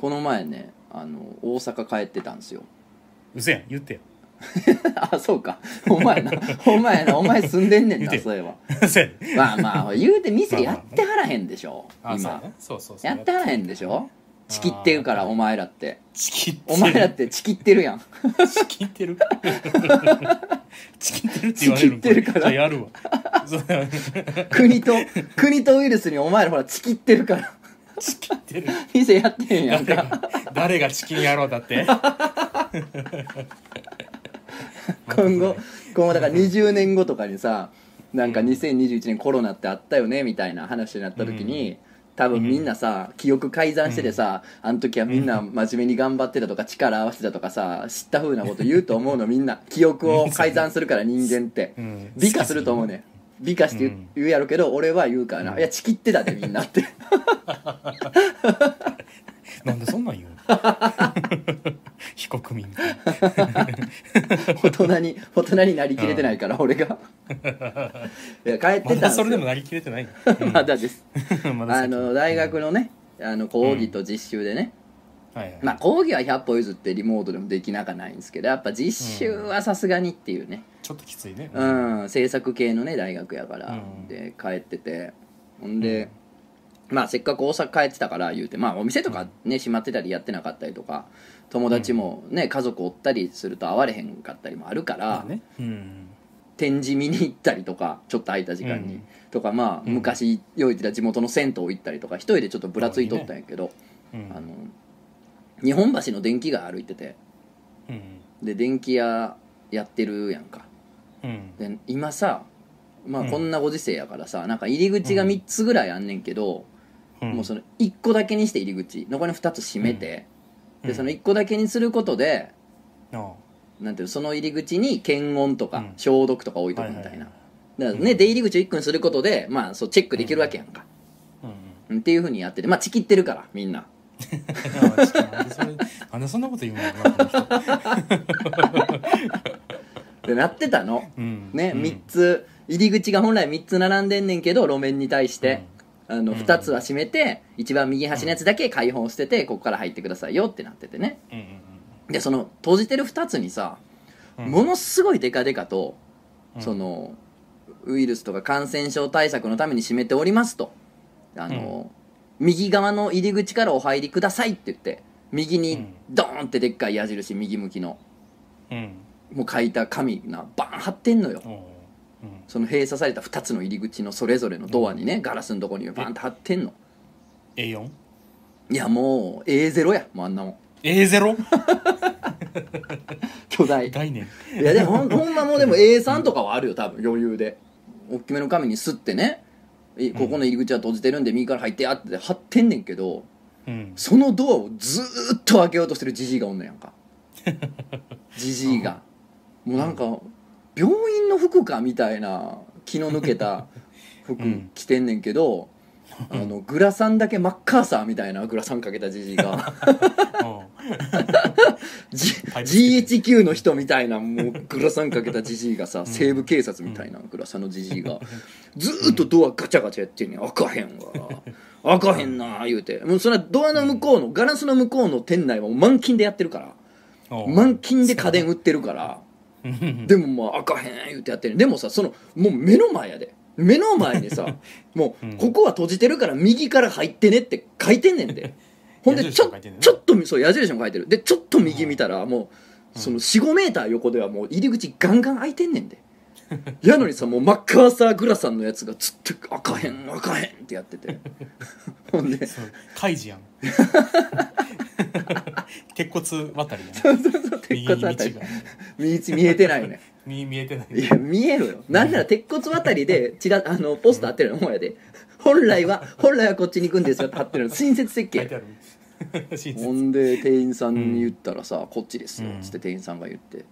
この前ねあの大阪帰ってたんですよ。うせやん。言って あそうか。お前な お前なお前住んでんねん言うて。なそういえば。まあまあ言うて店やってはらへんでしょ今。あそうやね。そうそうそう。やってはらへんでしょチキってるからお前らって。チキってる。お前らってチキってるやん。チキってる。チキってるって言われるチキってるから。じゃあやるわ。そう国と国とウイルスにお前らほらチキってるからチキってる店やってへんやん誰かが誰がチキン野郎だって。今後今後だから20年後とかにさなんか2021年コロナってあったよねみたいな話になった時に、多分みんなさ記憶改ざんしててさ、あの時はみんな真面目に頑張ってたとか力合わせてたとかさ知った風なこと言うと思うのみんな。記憶を 改ざんするから人間って。うん。美化すると思うね美化して言う,、やろうけど俺は言うからな、いやチキってたでみんなって。なんでそんなん言うの？非国民大人に大人になりきれてないから、俺が。いや帰ってたそれでもなりきれてない。の、まだです。あの大学のねあの講義と実習でね、はいはい。まあ講義は100歩譲ってリモートでもできなかないんですけどやっぱ実習はさすがにっていうね。ちょっときついね。うん、制作系のね大学やから、うんで帰ってて。ほんで、まあせっかく大阪帰ってたから言うて。まあお店とかね閉まってたりやってなかったりとか友達もね、家族おったりすると会われへんかったりもあるから、まあね。うん。展示見に行ったりとかちょっと空いた時間に、うん。とかまあ、うん。昔よいてた地元の銭湯行ったりとか一人でちょっとぶらついとったんやけど、うん。あの日本橋の電気街歩いててうん。で電気屋やってるやんか。うん。で今さまあうん。こんなご時世やからさなんか入り口が3つぐらいあんねんけど、うん。もうその1個だけにして入り口残りの2つ閉めて、うん。でその1個だけにすることであなんていうのその入り口に検温とかうん。消毒とか置いあとくみたいな、はだからね、出入り口を1個にすることでまあそうチェックできるわけやんか、うんうん。うん。っていうふうにやっててまあチキってるからみんなな んでそれなんでそんなこと言うの人でなってたの。うん。ね、うん。3つ入り口が本来3つ並んでんねんけど路面に対して、あのうん。2つは閉めて一番右端のやつだけ開放しててここから入ってくださいよってなっててね。うんうんでその閉じてる2つにさ、うん。ものすごいデカデカと、うん。そのウイルスとか感染症対策のために閉めておりますと。あの、右側の入り口からお入りくださいって言って右にドーンってでっかい矢印右向きの。うん。もう書いた紙なバーン貼ってんのよ。う。んうん。その閉鎖された2つの入り口のそれぞれのドアにね、ガラスのとこにバーンと貼ってんの。A4? いやもう A0 やもうあんなもん。A0? 巨大。い概念。やでもほんまもうでも A3 とかはあるよ多分余裕で。大きめの紙にすってね。いここの入り口は閉じてるんで右から入ってやって貼ってんねんけどうん。そのドアをずーっと開けようとしてるじじいがおんねやんか。じじいが。もうなんか病院の服かみたいな気の抜けた服うん。着てんねんけど、あのグラサンだけマッカーサーみたいなグラサンかけたじじいが GHQ の人みたいなもうグラサンかけたじじいがさ、西部警察みたいなグラサンのじじいが。ずーっとドアガチャガチャやってんねん開かへんわ開かへんな言うて。もうそれはドアの向こうのガラスの向こうの店内はもう満勤でやってるから。うん満勤で家電売ってるから。うんでもまあ開かへん言うてやってるでもさそのもう目の前やで。目の前にさ もううん。ここは閉じてるから右から入ってねって書いてんねんでほんで矢ちょちょっとそう矢印も書いてる。でちょっと右見たらもうその45メーター横ではもう入り口ガンガン開いてんねんで。やのにさもうマッカーサーグラサンのやつがずっと開かへん 開かへんってやってて。ほんで。カイジやん。鉄骨渡りやん。そうそうそう鉄骨あたり。右に道見えてないね。見見えてないいや見えろよ。なんなら鉄骨渡りでちらあのポスター貼ってるのほんやで。本来は本来はこっちに行くんですよって貼ってるの。親切設計 ほんで店員さんに言ったらさ「こっちですよ」うん。つって店員さんが言って。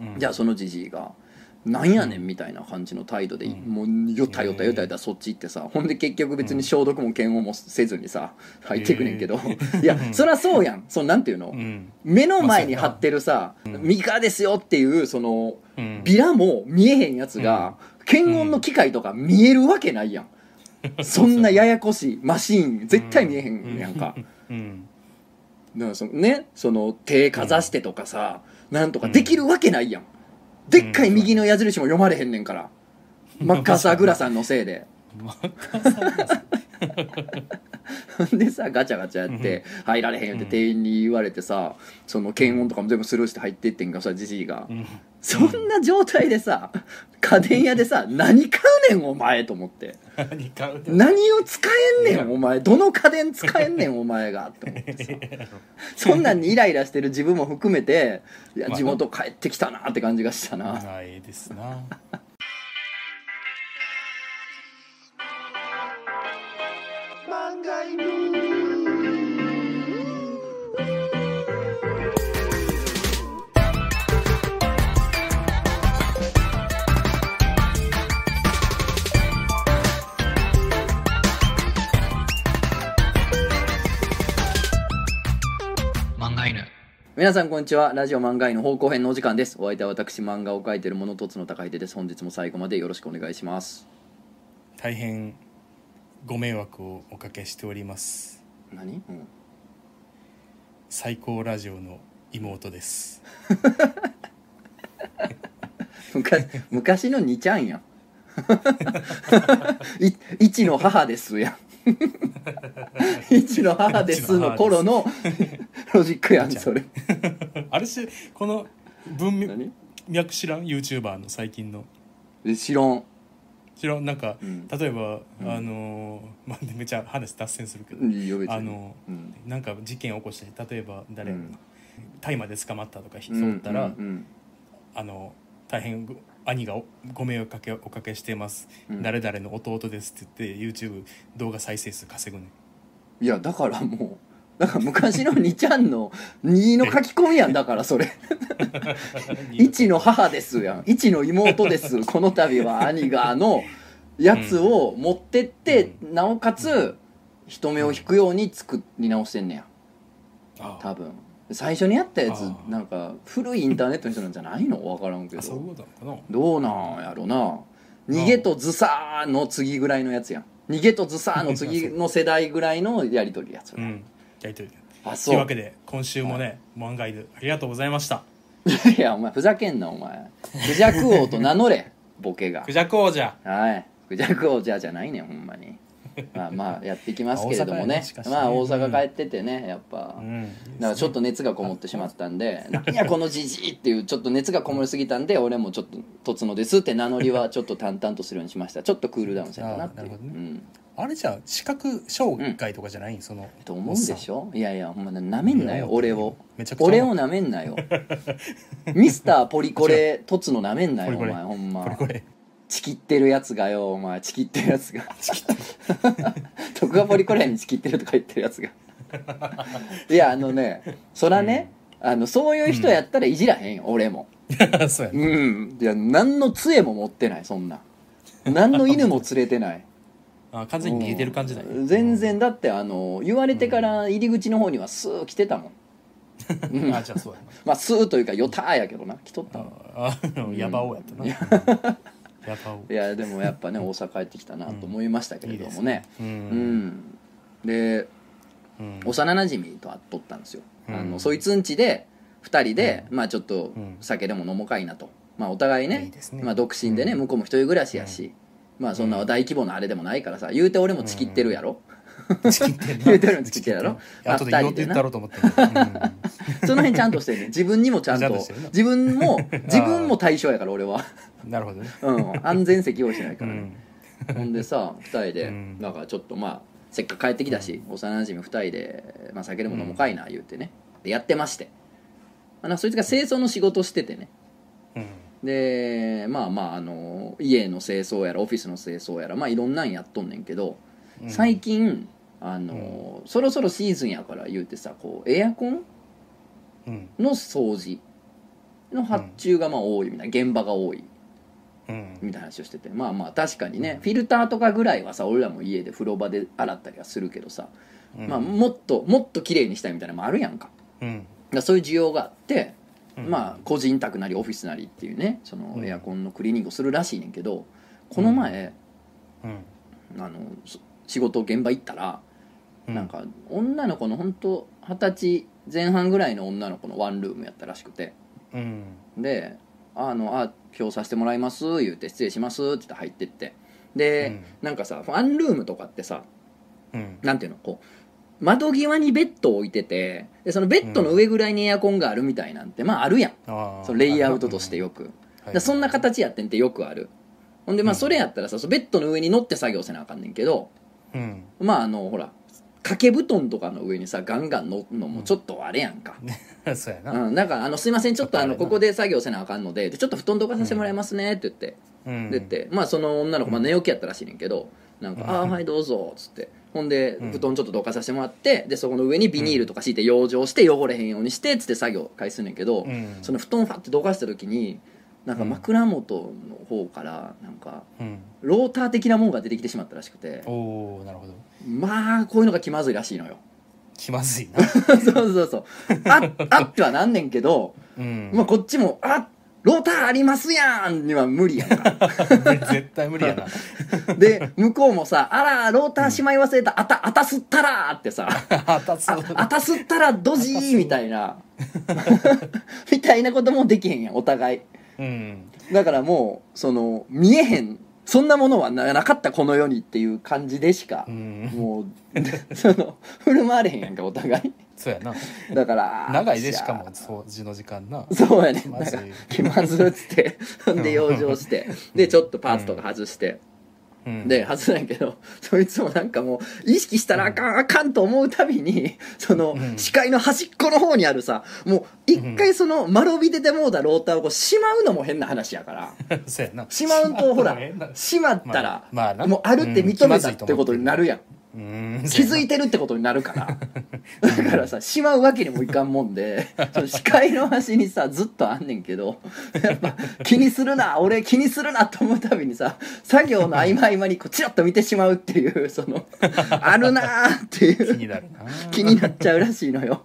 うん。じゃあそのじじいが「なんやねん」みたいな感じの態度で、うん。もうよたよたよたよたそっち行ってさほんで結局別に消毒も検温もせずにさ入ってくねんけど、いやそりゃそうやんそのなんていうの、うん目の前に貼ってるさ「まあそうやな右側ですよ」っていうそのうんビラも見えへんやつが、検温の機械とか見えるわけないやん、そんなややこしいマシーン絶対見えへんやんか、うん。だからそのねその手かざしてとかさ、なんとかできるわけないやん、でっかい右の矢印も読まれへんねんから、マッカーサーグラさんのせいで でさガチャガチャやって入られへんよってうん。店員に言われてさその検温とかも全部スルーして入っていってんかさじじいが、うんそんな状態でさ家電屋でさ何買うねんお前と思って。何買う何を使えんねんお前。どの家電使えんねん お前がって思ってさ。そんなんにイライラしてる自分も含めていやまあ。地元帰ってきたなって感じがしたな。ないですな皆さんこんにちは。ラジオ漫画医の方向編のお時間です。お相手は私漫画を描いている者とつの高秀です。本日も最後までよろしくお願いします。大変ご迷惑をおかけしております。何、うん、最高ラジオの妹です。昔昔の2ちゃんやん。い一の母ですやん 一の母ですの頃のロジックやんそれ。あれしこの文何？脈知らん？YouTuber の最近の。え知らん。知らん？なんか、うん。例えば、うん。あのー まあめっちゃ話脱線するけど、いいよ別に。あのうん。なんか事件起こして例えば誰うん。大麻、で捕まったとか人うんおったら、うんうん。あの大変ご兄がおご迷惑かけおかけしてます、うん。誰々の弟ですって言って YouTube 動画再生数稼ぐね。いやだからもうだから昔の2ちゃんの2の書き込みやんだからそれ。一の母ですやん。一の妹です。この度は兄がのやつを持ってって、なおかつ人目を引くように作り直してんねや。あ。多分最初にやったやつあーなんか古いインターネットの人なんじゃないの？分からんけあそういうどことなのかどうなんやろな。逃げとズサーの次ぐらいのやつやん。逃げとズサーの次の世代ぐらいのやり取りやつな。うん。やりとりであとそう。いうわけで今週もね漫画でありがとうございました。いやお前ふざけんなお前。クジャク王と名乗れボケが。クジャク王者。はい。クジャク王じゃじゃないねんほんまにまあまあやっていきますけれどもね。まあ大阪帰っててねやっぱ、うん。だからちょっと熱がこもってしまったんで「なんやこのじじい」っていうちょっと熱がこもりすぎたんで俺もちょっと「とつのです」って名乗りはちょっと淡々とするようにしました。ちょっとクールダウンせんかなっていう。あれじゃあ視覚障害とかじゃない、そのと思うでしょ？いやいやほんまなめんなようん俺を。めちゃくちゃ俺をなめんなよ。ミスターポリコレとつのなめんなよおポリコレ。前ほんま。これこれチキってるやつがよお前。チキってるやつが。徳川 ポリコレにチキってるとか言ってるやつが。いやあのねそらね、あのそういう人やったらいじらへんよ、俺も。そうやねうん。いや何の杖も持ってないそんな。何の犬も連れてない。あ完全に逃げてる感じだようん。全然だってあの言われてから入り口の方にはスー来てたもん、うんあじゃあそうやな。まあスーというかヨターやけどな。来とったああのヤバオやったな、いやでもやっぱね 大阪帰ってきたなと思いましたけれどもね。ううん。んでうん。幼なじみと会っとったんですよ、うん。あのそいつんちで2人で、まあちょっとうん。酒でも飲もうかいなと、まあ、お互いねいいですね。まあ、独身でね、うん。向こうも一人暮らしやし、まあそんな大規模なあれでもないからさ言うて俺もチキってるやろ、チキってんな。言うてるのチキってるやろ。あとで言おうって言ったろうと思ってんけどその辺ちゃんとしてるね自分にもちゃんと。自分も 自分も対象やから俺は、うんなるほどね。うん、安全席用意してないからね、うん。ほんでさ2人で、うん。だからちょっとまあせっかく帰ってきたし、幼なじみ2人で、まあ、酒でも飲もうかいな言うてね。でやってまして、まあ、なんかそいつが清掃の仕事しててね。うん。でまあまああの家の清掃やらオフィスの清掃やらまあいろんなんやっとんねんけど、うん。最近あの、そろそろシーズンやから言うてさこうエアコン？うん。の掃除の発注がまあ多いみたいな現場が多い。うん。みたいな話をしてて。まあまあ確かにねフィルターとかぐらいはさ俺らも家で風呂場で洗ったりはするけどさ、うん。まあ、もっともっと綺麗にしたいみたいなのもあるやんか。うん。だからそういう需要があって、うん。まあ個人宅なりオフィスなりっていうねそのうん。エアコンのクリーニングをするらしいねんけどこの前、うん。あのそ仕事現場行ったら、うん。なんか女の子の本当二十歳前半ぐらいの女の子のワンルームやったらしくて。うん。で「あのあ今日させてもらいます」言うて「失礼します」って言って入ってって。で、うん。なんかさワンルームとかってさうん。なんていうのこう窓際にベッドを置いててでそのベッドの上ぐらいにエアコンがあるみたいなんて、まああるやん。そのレイアウトとしてよく、はそんな形やってんってよくある。ほんでまあうん。それやったらさそのベッドの上に乗って作業せなあかんねんけどうん。まああのほら掛け布団とかの上にさガンガン乗るのもちょっとあれやんか、そうやな。うん、だからあの「すいませんちょっとあのここで作業せなあかんのででちょっと布団どかさせてもらいますね」って言って、うん。でって。まあその女の子、まあ、寝起きやったらしいねんけどなんか「うん。ああはいどうぞ」っつって。ほんでうん。布団ちょっとどかさせてもらってでそこの上にビニールとか敷いて養生して汚れへんようにしてっつって作業開始すんねんけど、うん。その布団ファってどかした時になんか枕元の方からなんかうん。ローター的なもんが出てきてしまったらしくて。おおなるほど。まあこういうのが気まずいらしいのよ。気まずいな。そうそうそうああってはなんねんけど、うん。まあ、こっちも「あローターありますやん!」には無理やんか。絶対無理やな。で向こうもさ「あらローターしまい忘れた。あたあたすったら!」ってさ。あたつああたすったらドジーみたいな。みたいなこともできへんやんお互いうん。だからもうその見えへんそんなものはななかったこの世にっていう感じでしかう、ん。もうその 振る舞われへんやんかお互い。そうやな。だから長いでしかも掃除の時間な。そうやねん。か気まずっつって で 養生してでちょっとパーツとか外して、うんで外なんやけど そいつもなんかもう意識したらあかんあかんと思うたびに そのうん。視界の端っこの方にあるさもう一回その丸び出てもうたローターをこうしまうのも変な話やから。しまうとほらしまったらまあまあな。もうあるって認めたってことになるやん気づいてるってことになるから。だからさしまうわけにもいかんもんでその視界の端にさずっとあんねんけどやっぱ気にするな俺気にするなと思うたびにさ作業の合間合間にこうチラッと見てしまうっていうそのあるなーってい気うになるな。気になっちゃうらしいのよ。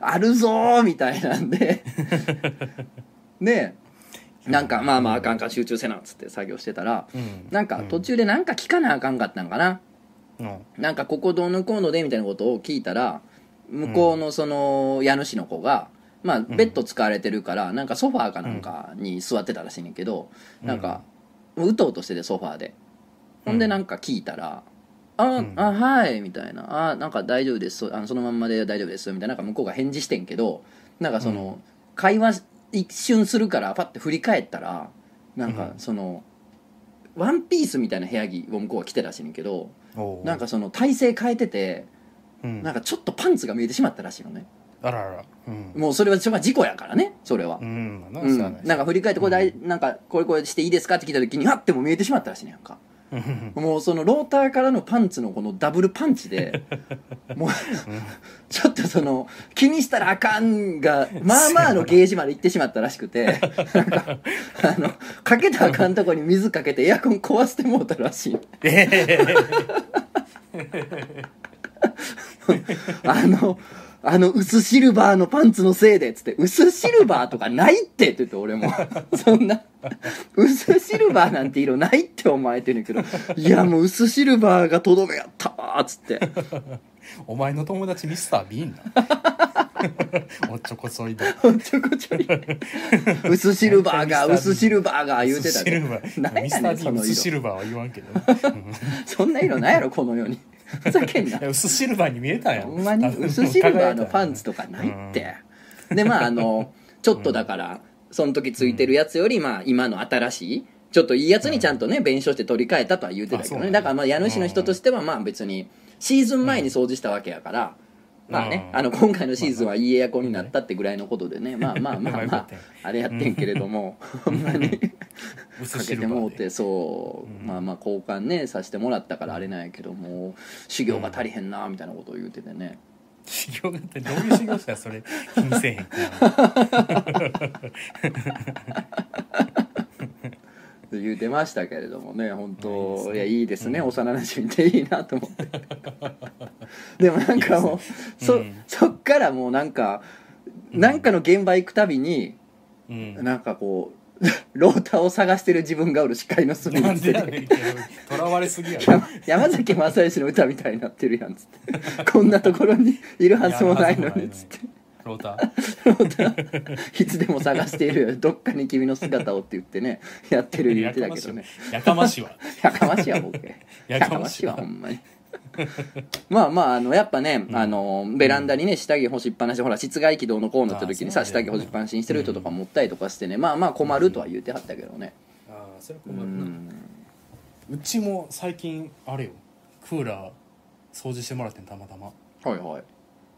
あるぞーみたいなんで。ねえなんかまあまああかんか集中せなっつって作業してたらうん。なんか途中でなんか聞かなあかんかったんかな、うんなんかここどうのこうのでみたいなことを聞いたら向こうのその家主の子が、まあ、ベッド使われてるからなんかソファーかなんかに座ってたらしいねんけど、なんかうとうとしててソファーで。ほんでなんか聞いたら「あん。あはい」みたいな「あなんか大丈夫です。あのそのまんまで大丈夫です」みたいな。なんか向こうが返事してんけどなんかその、会話一瞬するからパッて振り返ったらなんかうん。その、ワンピースみたいな部屋着を向こうが着てたらしいねんけどなんかその体勢変えててうん。なんかちょっとパンツが見えてしまったらしいのね。あらら。うん。もうそれは事故やからねそれは。う、んまあうん。なんか振り返ってこれだい、なんかこれこれしていいですかって聞いた時にはっても見えてしまったらしいねやんか。うん。もうそのローターからのパンツのこのダブルパンチで もうちょっとその気にしたらあかんがまあまあのゲージまで行ってしまったらしくてなんかあのかけたらあかんとこに水かけてエアコン壊してもうたらしいえ あの、あの、薄シルバーのパンツのせいでっ、つって、薄シルバーとかないってって言って、俺も。そんな、薄シルバーなんて色ないってお前って言うねんけど、いや、もう薄シルバーがとどめやったわ、つって。お前の友達ミスター・ビーンな おっちょこそいだほんちょこちょい。薄シルバーが、薄シルバーが言うてたシルバで。ー何やねんその色。薄シルバーは言わんけどうん そんな色ないやろ、この世に。ふざけんな。薄シルバーに見えたんやほんまに薄シルバーのパンツとかないって、でまああのちょっとだから、その時ついてるやつよりまあ今の新しいちょっといいやつにちゃんとね弁償して取り替えたとは言うてたけどねだからまあ家主の人としてはまあ別にシーズン前に掃除したわけやから、まあね、うん。あの今回のシーズンはいいエアコンになったってぐらいのことでね、まあまあまあまあま あれやってんけれども、ほん。まに薄かけてもうてそう、うん。まあまあ交換ねさせてもらったからあれなんやけども。修行が足りへんなみたいなことを言うててね、修行ってどういう修行した？らそれ気にせえへんか。ら 言うてましたけれどもね本いい当ですね。いやいいですね、うん。幼馴染っていいなと思って。でもなんかもういいですそ,、うん。そっからもうなんか、なんかの現場行くたびにうん。なんかこう ローターを探してる自分がおる視界の隅なんにつけてとらわれすぎやろ。山山崎正義の歌みたいになってるやんつって。こんなところにいるはずもないのにつってロータいつでも探している。よ どっかに君の姿をって言ってねやってるー言ってたけどね。やかましいわ。やかましいわ。ボケややかましいかましいわわほんまに。まあまああのやっぱね、うん。あのベランダにね下着干しっぱなしほら室外機どうのこうのって時にさ下着干しっぱなしにしてる人とか持ったりとかしてね、まあまあ困るとは言ってはったけどね。ああそれう困るな。ん。うちも最近あれよ。クーラー掃除してもらってんたまたま。はいはい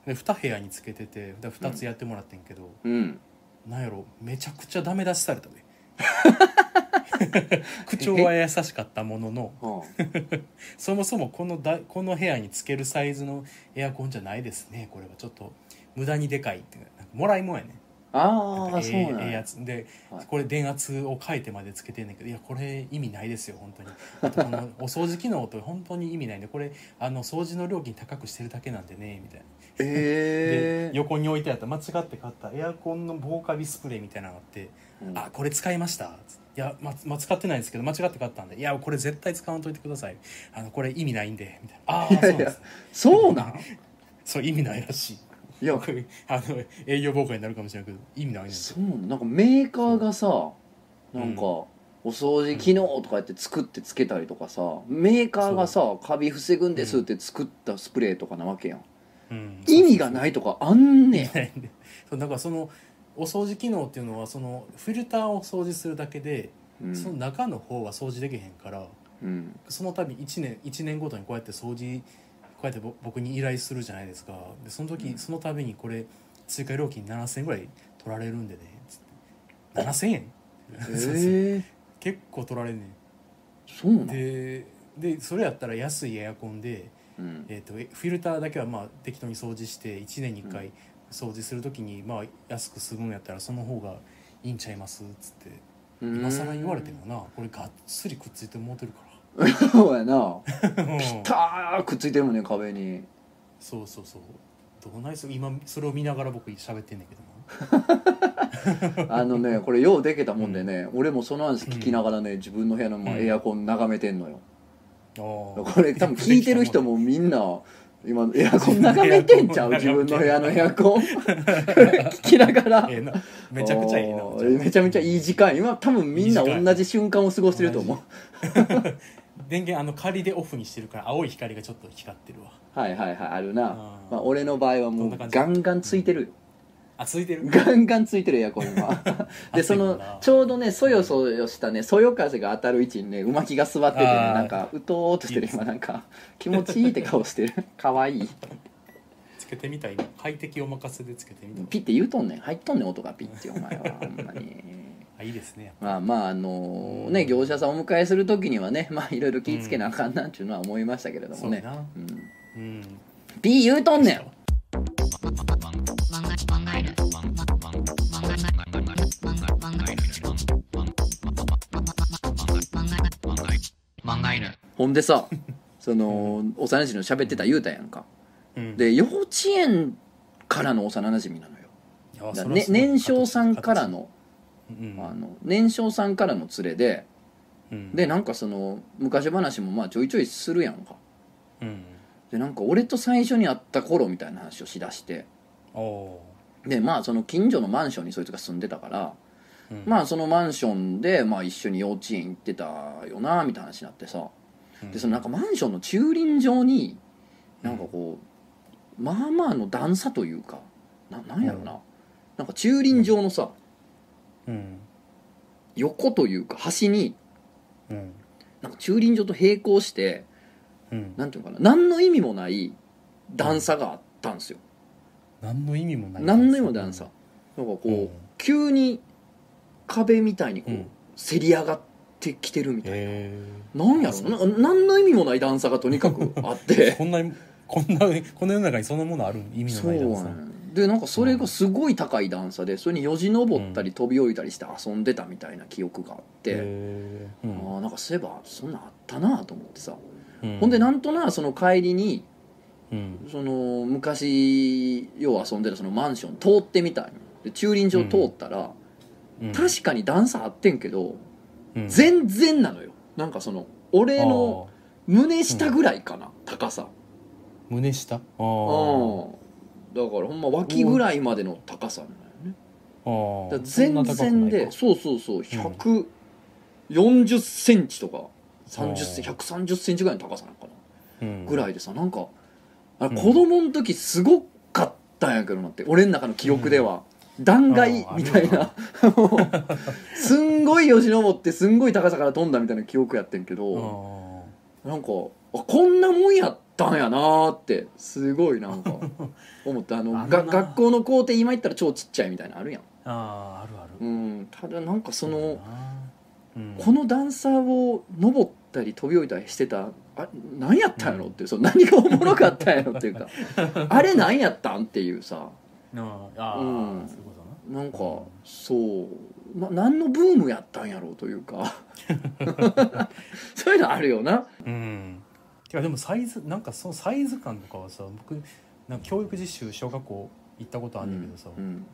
で2部屋につけててで2つやってもらってんけど、うん。なんやろめちゃくちゃダメ出しされたで。口調は優しかったもののは そもそもこのだこの部屋につけるサイズのエアコンじゃないですね。これはちょっと無駄にでかいってもらいもんやね。ああそうえええやつ。で、はい。これ電圧を変えてまでつけてんねんけどいやこれ意味ないですよ本当に。あとこのお掃除機能と本当に意味ないんでこれあの掃除の料金高くしてるだけなんでねみたいなええで横に置いてあった間違って買ったエアコンの防カビスプレーみたいなのがあってうん。あこれ使いました」いや、まま使ってないんですけど間違って買ったんで「いやこれ絶対使わんといてください。あのこれ意味ないんで」みたいな「ああそうなん？そうなん？そう意味ないらしい」いや。僕 あの営業妨害になるかもしれないけど意味ないねんそうなん？かメーカーがさなんか、う。んお掃除機能とかやって作ってつけたりとかさメーカーがさカビ防ぐんですって作ったスプレーとかなわけやん、うん意味がないとかあんねんそうだからそのお掃除機能っていうのはそのフィルターを掃除するだけで、うん。その中の方は掃除できへんからうん。その度1年一年ごとにこうやって掃除こうやってぼ僕に依頼するじゃないですか。でその時、うん。その度にこれ追加料金7000円ぐらい取られるんでね。つって7000円。そうそうへえ。結構取られんねそうなんんででそれやったら安いエアコンで、うん。えー、とえフィルターだけはまあ適当に掃除して1年に1回掃除する時にまあ安く済むんやったらその方がいいんちゃいますっつって今更言われてもなこれがっつりくっついてもうてるかそうやな。ら うん。たーくっついてるもんね壁に。そうそうそう。どうないっす今それを見ながら僕喋ってんねんけど あのねこれようできたもんでね、俺もその話聞きながらね自分の部屋のまあうん。エアコン眺めてんのよ、なこれ多分聞いてる人もみんな今エアコン眺め てんちゃう？自分の部屋のエアコン。聞きながら。ええなめちゃくちゃいいな。めちゃめちゃいい時間。今多分みんな同じ瞬間を過ごしてると思う。電源あの仮でオフにしてるから青い光がちょっと光ってるわ。はいはいはいあるな。まあ、俺の場合はもうガンガンついてる。よあついてる？ガンガンついてるエアコン今。でそのちょうどねそよそよしたねそよ風が当たる位置にねうまきが座っててねあー。なんかうとーっとしてる今なんか。気持ちいいって顔してる。かわいい。つけてみたい。な快適お任せでつけてみたい。ピッて言うとんねん。入っとんねん音がピッてお前は。ほんまに。あいいですねまあまああのね業者さんお迎えする時にはねまあいろいろ気ぃつけなあかんなっていうのは思いましたけれどもねうんうんピー言うとんねんほんでさ その幼馴染の喋ってた言うたやんか。うん。で幼稚園からの幼馴染なのよ。いやだからねそれはすごい年少さんからのうん。あの年少さんからの連れでうん。でなんかその昔話もまあちょいちょいするやんか。うん。でなんか俺と最初に会った頃みたいな話をしだしてでまあその近所のマンションにそいつが住んでたからーうん。まあそのマンションでまあ一緒に幼稚園行ってたよなみたいな話になってさうん。でそのなんかマンションの駐輪場になんかこうまあまあの段差というかななんやろな。なんか駐輪場のさうん。横というか端にうん。なんか駐輪場と並行してうん。なんていうのかな何の意味もない段差があったんですよ何の意味もない。何の意味もない段差なんかこう、うん。急に壁みたいにこう、うん。せり上がってきてるみたいな、へなんやろ？なな何の意味もない段差がとにかく あって。こんなこんなこの世の中にそんなものある意味のない段差。ねでなんかそれがすごい高い段差でそれによじ登ったり飛び降りたりして遊んでたみたいな記憶があって、うんああなんかそういえばそんなんあったなと思ってさ、うん。ほんでなんとなその帰りにうん。その昔よう遊んでたそのマンション通ってみたいで駐輪場通ったら、うん。確かに段差あってんけど、うん。全然なのよ。なんかその俺のあ胸下ぐらいかな、高さ。ー胸下？あうーん。だからほんま脇ぐらいまでの高さなのよね。あーだから全然でか。そうそうそう140センチとか30センチ130センチぐらいの高さなのかな。うん。ぐらいでさなんかあ子供の時すごかったんやけどなって俺の中の記憶では、断崖みたいな。も うすんごいよじ登ってすんごい高さから飛んだみたいな記憶やってんけあどー。なんかあこんなもんやったんやなーってすごいなんか 思ってあのあんな。が学校の校庭今行ったら超ちっちゃいみたいなのあるやん。あーあるある。うんただなんかそのうん。この段差を登ったり飛び降りたりしてたあ何やったんやろ？っていうその何がおもろかったんやろっていうか。あれ何やったんっていうさ。あーあーうん。そういうことな。なんかそうな何のブームやったんやろうというか。そういうのあるよな。うん。てかでもサイズなんかそのサイズ感とかはさ僕なんか教育実習小学校行ったことあるんだけどさ、うん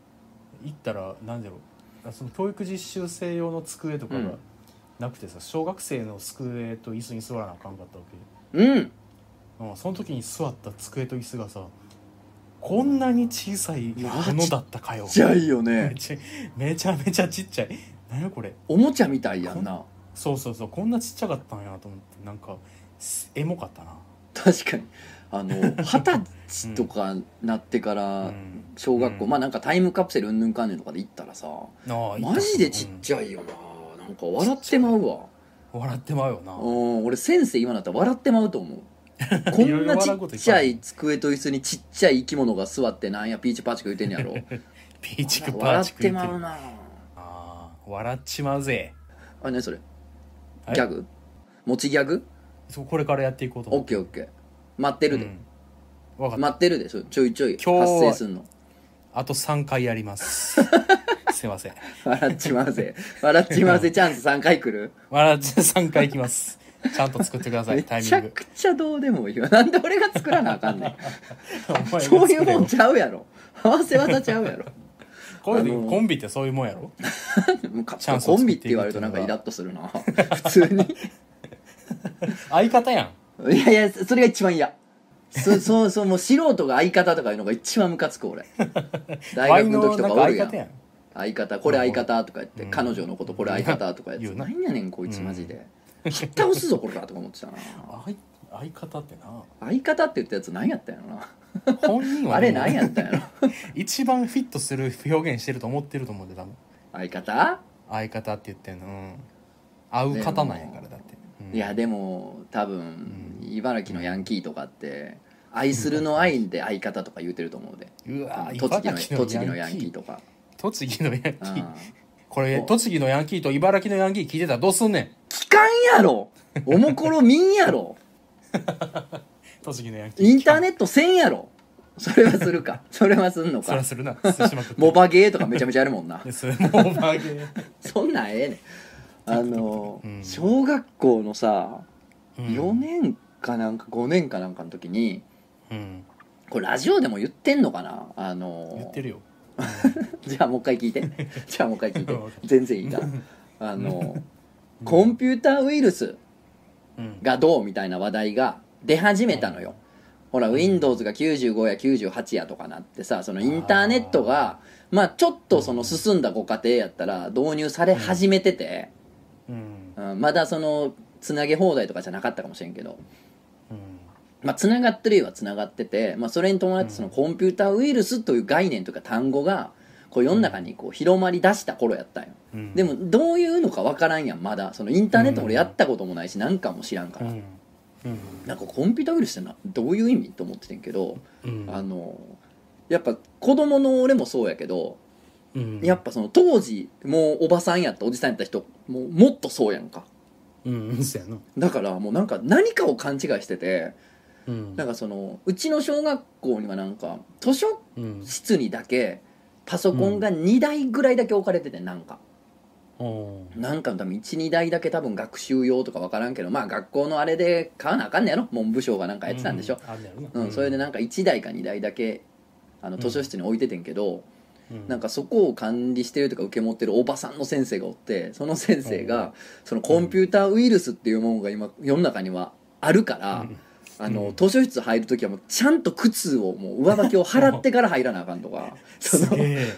行ったら何だろう。その教育実習生用の机とかがうんなくてさ小学生の机と椅子に座らなあかんかったわうん。け、うん、その時に座った机と椅子がさこんなに小さいものだったかよ。ちっちゃいよね。めちゃめちゃめちゃちっちゃい。何やこれ？おもちゃみたいやんな。そうそうそう。こんなちっちゃかったんやと思ってなんかすエモかったな。確かに。あの 二十歳とかなってからうん。小学校、うん。まあなんかタイムカプセルうんぬんかんねんとかで行ったらさああマジでちっちゃいよななんか笑ってまうわ。うん笑ってまうよな。うん俺先生今だったら笑ってまうと思う。こんなちっちゃい机と椅子にちっちゃい生き物が座ってなんやピーチパーチク言ってんねやろ。ピーチクパー笑ってチク言ってるまうな。ああ笑っちまうぜ。あ何それ？はい。ギャグ？持ちギャグ？そうこれからやっていこうとオッ思ってケーオッケー。待ってるで、うん。分かった、待ってるでちょいちょい今日は発生すんの。あと3回やります すいません。笑っちまうぜ。笑っちまうぜ。チャンス3回来る？笑っち3回いきます。ちゃんと作ってくださめいタイミちゃングくちゃどうでもいいわ。なんで俺が作らなあかんねん。そういうもんちゃうやろ。合わせ技ちゃうやろ。こういうあのコンビってそういうもんやろ？チャンスをコンビって言われるとなんかイラッとするな。普通に。相方やん。いやいやそれが一番嫌。そ そうそうもう素人が相方とかいうのが一番ムカつく俺。大学の時とかおるやん相方これ相方とか言って、うん。彼女のことこれ相方とか言って言うな。何やねんこいつマジで、ひった押すぞこれらとか思ってたな。相相方ってな。相方って言ったやつ何やったんやろな。本人はあれ何やったんやろ。一番フィットする表現してると思ってると思うで多分。相方？相方って言ってんの、うん、合う方なんやからだって、うん。いやでも多分、茨城のヤンキーとかって愛するの愛で相方とか言うてると思うで。うわ栃木の栃木のヤンキーとか栃木のヤンキうん。ーこれお。栃木のヤンキーと茨城のヤンキー聞いてたらどうすんねん。聞かんやろ。おもころみんやろ。栃木のヤンキーインターネットせんやろ。それはするか。それはすんのか。そらするな。しまくって。モバゲーとかめちゃめちゃやるもんな。でそれもうバーゲー。そんなんええねん。あの、うん。小学校のさうん。4年かなんか5年かなんかの時にうん。これラジオでも言ってんのかな？あの言ってるよ じゃあもう一回聞いて。じゃあもう一回聞いて。うん。全然いいか。らあのコンピューターウイルスうんがどうみたいな話題が出始めたのよ、ほら Windows が95や98やとかなってさそのインターネットがまあちょっとその進んだご家庭やったら導入され始めてて、うん。うん。まだそのつなげ放題とかじゃなかったかもしれんけど。うんまあつながってるよはつながってて、まあ、それに伴ってそのコンピューターウイルスという概念とか単語がこう世の中にこう広まりだした頃やったんよ。うん。でもどういうのか分からんやんまだ。そのインターネット俺やったこともないし何かも知らんから、うん。うん。なんかコンピューターウイルスってなどういう意味と思っててんけど、うん。あのやっぱ子供の俺もそうやけどうん。やっぱその当時もうおばさんやったおじさんやった人もうもっとそうやんか。うん。そうやな。だからもうなんか何かを勘違いしててうん。なんかそのうちの小学校にはなんか図書うん。室にだけパソコンが2台ぐらいだけ置かれててなんか、おーなんかのため12台だけ多分学習用とか分からんけどまあ学校のあれで買わなあかんねやろ？文部省がなんかやってたんでしょ、うあるやろうなん。それでなんか1台か2台だけあの図書室に置いててんけど、うん。なんかそこを管理してるとか受け持ってるおばさんの先生がおってその先生がそのコンピューターウイルスっていうものが今世の中にはあるから、うんあのうん。図書室入る時はもうちゃんと靴をもう上履きを払ってから入らなあかんとか。その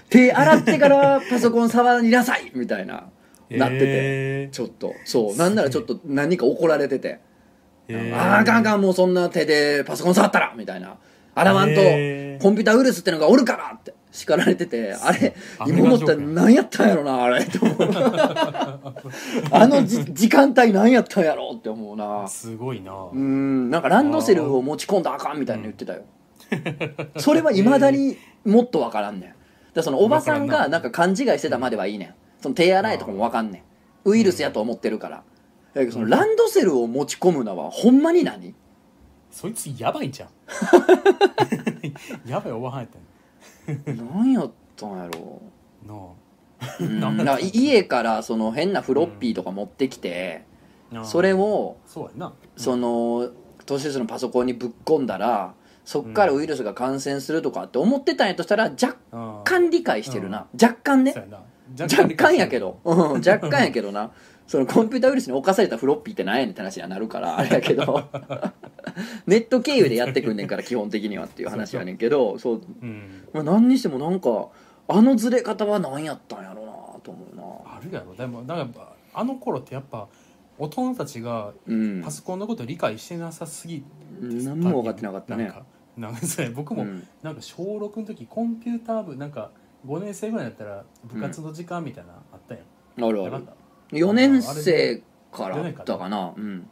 手洗ってからパソコン触りなさいみたいななってて。え。ちょっと。そう。なんならちょっと何か怒られてて。ーあーあかんあかんもうそんな手でパソコン触ったらみたいな。洗わんとコンピューターウイルスってのがおるからって叱られててあれあ今思ったら何やったんやろなあれと思う。あのじ時間帯何やったんやろって思うな。すごいな。うんなんかランドセルを持ち込んだらあかんみたいなの言ってたよ。それはいまだにもっとわからんねん。だそのおばさんがななんか勘違いしてたまではいいねん。その手洗いとかもわかんねん。ウイルスやと思ってるから。だけどそのランドセルを持ち込むのはほんまに何？そいつやばいんじゃん。やばいおばはんやったんや何やったんやろなうん。だから家からその変なフロッピーとか持ってきてあそれをそうやな。その図書室のパソコンにぶっ込んだらそっからウイルスが感染するとかって思ってたんやとしたら若若干理解してるな。若干ね。そうやな若干やけど、うん、若干やけどな。そのコンピューターウイルスに侵されたフロッピーって何やねんって話にはなるからあれやけど。ネット経由でやってくんねんから基本的にはっていう話やねんけどそう、うん。まあ、何にしてもなんかあのずれ方は何やったんやろうなと思うな。あるやろ。でもだからやっぱあの頃ってやっぱ大人たちがうん。パソコンのこと理解してなさすぎて何も分かってなかったね。なんかなんかそれ僕もうん。なんか小6の時コンピューター部なんか5年生ぐらいだったら部活の時間みたいなのあったやん、あるある。なかった。4年生からあったかな。うん。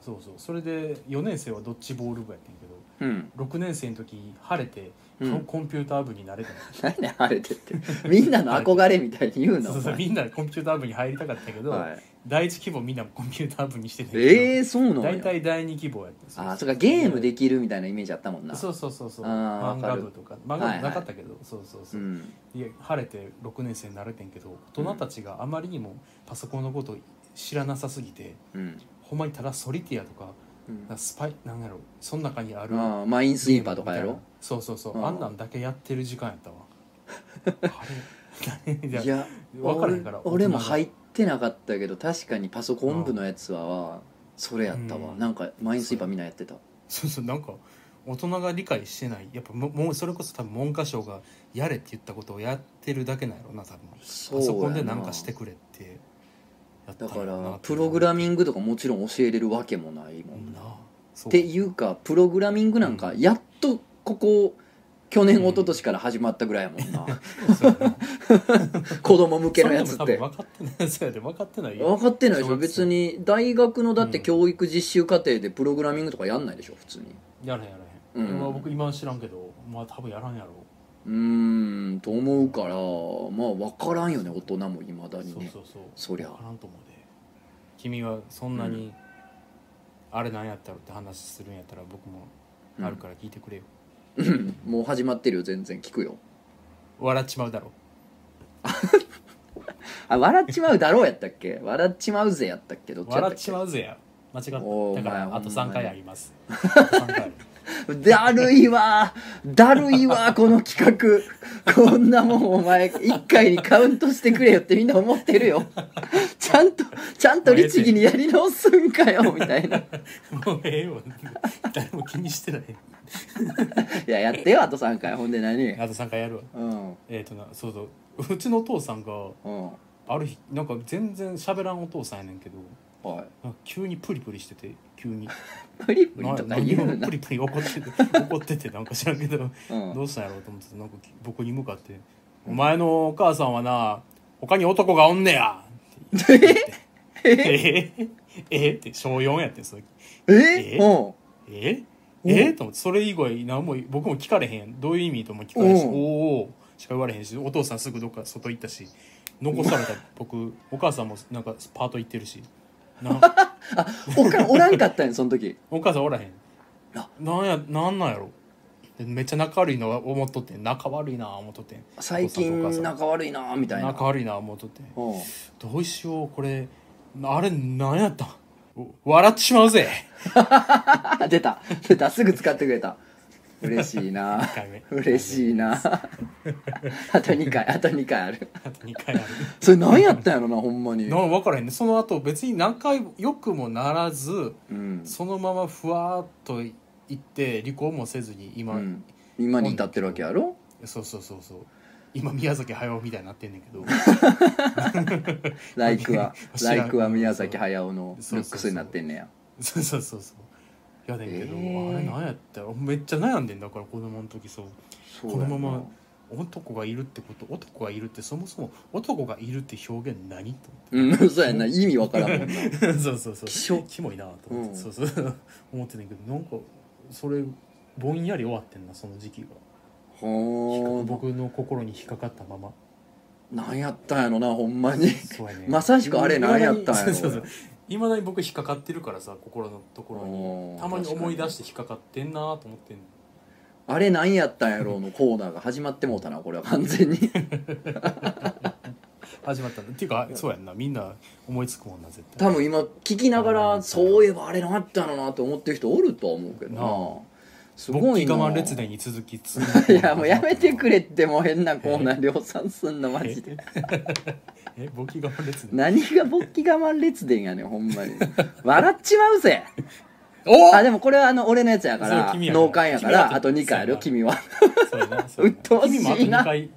そうそう。それで4年生はドッジボール部やってんけうん。ど6年生の時晴れて、うん。コンピューター部になれたの。何で晴れてって。みんなの憧れみたいに言うな そうそうみんなでコンピューター部に入りたかったけど、はい第一希望みんなコンピューター部にしててええそうなん大や体第二希望やってあそっかゲームできるみたいなイメージあったもんな。そうそうそうそう。漫画部とか漫画部なかったけど、そうそうそうう、ん。いや晴れて6年生になれてんけど大人たちがあまりにもパソコンのことを知らなさすぎてうん。ほんまにただソリティアとかうん。スパイなんやろその中にあるマインスイーパーとかやろ？そうそうそう。うん。あんなんだけやってる時間やったわ。あれ？いや分からへんから俺俺も入ってなかったけど確かにパソコン部のやつはそれやったわ。うん。なんかマインスイーパーみんなやってた。そうそうなんか大人が理解してない。やっぱももうそれこそ多分文科省がやれって言ったことをやってるだけなんやろな多分。そうパソコンで何かしてくれってやっただかんやろならプログラミングとかもちろん教えれるわけもないもんな。なあそう。っていうかプログラミングなんかやっとここ去年一昨年から始まったぐらいやもんな。子供向けのやつって。分分かってないそうやで分かってないよ分かってないでしょ。別に大学のだってうん。教育実習課程でプログラミングとかやんないでしょ普通に。やらへんやらへん、うん。今僕今は知らんけどまあ多分やらんやろ。うーんと思うからまあ分からんよね大人もいまだにね。そうそうそう。そりゃ。分からんと思うで。君はそんなに、あれなんやったろって話するんやったら僕もあるから聞いてくれよ、うんもう始まってるよ全然聞くよ。笑っちまうだろ あ笑っちまうだろうやったっけ？笑っちまうぜやったっけ？どっちやったっけ？笑っちまうぜや。間違っただおーからお前あと3回あります。あと3回あるだるいわ。だるいわこの企画。こんなもんお前1回にカウントしてくれよってみんな思ってるよ。ちゃんとちゃんと律儀にやり直すんかよみたいな。いもうええよ誰も気にしてない。ややってよあと3回。ほんで何？あと3回やるわ。うん。えっ、となそうそう。うちのお父さんがうん。ある日なんか全然喋らんお父さんやねんけどはい。急にプリプリしてて急にプリプリなとか何を言うな。プリプリ怒ってて怒っててなんか知らんけどうん。どうしたんやろうと思ってなんか僕に向かって「お前のお母さんはな他に男がおんねや!」って言って「え？え？え？って小4やってんそれえ？え？うん。え？うん。えと思ってそれ以外何も僕も聞かれへんどういう意味とも聞かれへんしうん。おーおーしか言われへんしお父さんすぐどっか外行ったし残された僕お母さんもなんかパート行ってるしなおかおらんかったんやその時。お母さんおらへん。あ。なんやなんなんやろ。でめっちゃ仲悪いのは思っとってん。仲悪いな思っとってん。最近お父さんとお母さん。仲悪いなみたいな。仲悪いな思っとってん。う。んどうしようこれ。あれなんやったん？お笑ってしまうぜ。あ 出た。出た。すぐ使ってくれた嬉しいな。2回目。嬉しいな。あと2回あと2回ある。あと2回ある。それ何やったんやろなほんまに。な分からへんね。その後別に何回よくもならずうん、そのままふわーっといって離婚もせずに今、うん。今に至ってるわけやろ？そうそうそうそう。今宮崎駿みたいになってんねんけど。ライクは ライクは宮崎駿のルックスになってんねや。そうそうそうそう。いやねんけど、えー。あれ何やったよめっちゃ悩んでんだから子供の時そう。そうこのまま男がいるってこと男がいるってそもそも男がいるって表現何とうん そうやな。意味わからんもんな。思ってそうそうそう。希少キモいなと思って、うん。そうそう。思ってんねんけどなんかそれぼんやり終わってんなその時期が。僕の心に引っかかったまま。何やったんやろなほんまに。ねまさしくあれ何やったんやろそうそうそういまだに僕引っかかってるからさ心のところに。たまに思い出して引っかかってんなと思ってんの。あれ何やったんやろうのコーナーが始まってもうたなこれは。完全に。始まったんだっていうかそうやんな。みんな思いつくもんな絶対。多分今聞きながらそういえばあれ何やったのなと思ってる人おるとは思うけどな。なすごいな。我慢列伝に続きいやもうやめてくれってもう変なコーナー量産すんのマジで。え勃起我慢列伝。何が勃起我慢列伝やねんほんまに。笑っちまうぜ。おあでもこれはあの俺のやつやからそう君やから脳幹やからあと2回あるよ君は。そうやなそう しいな。うっ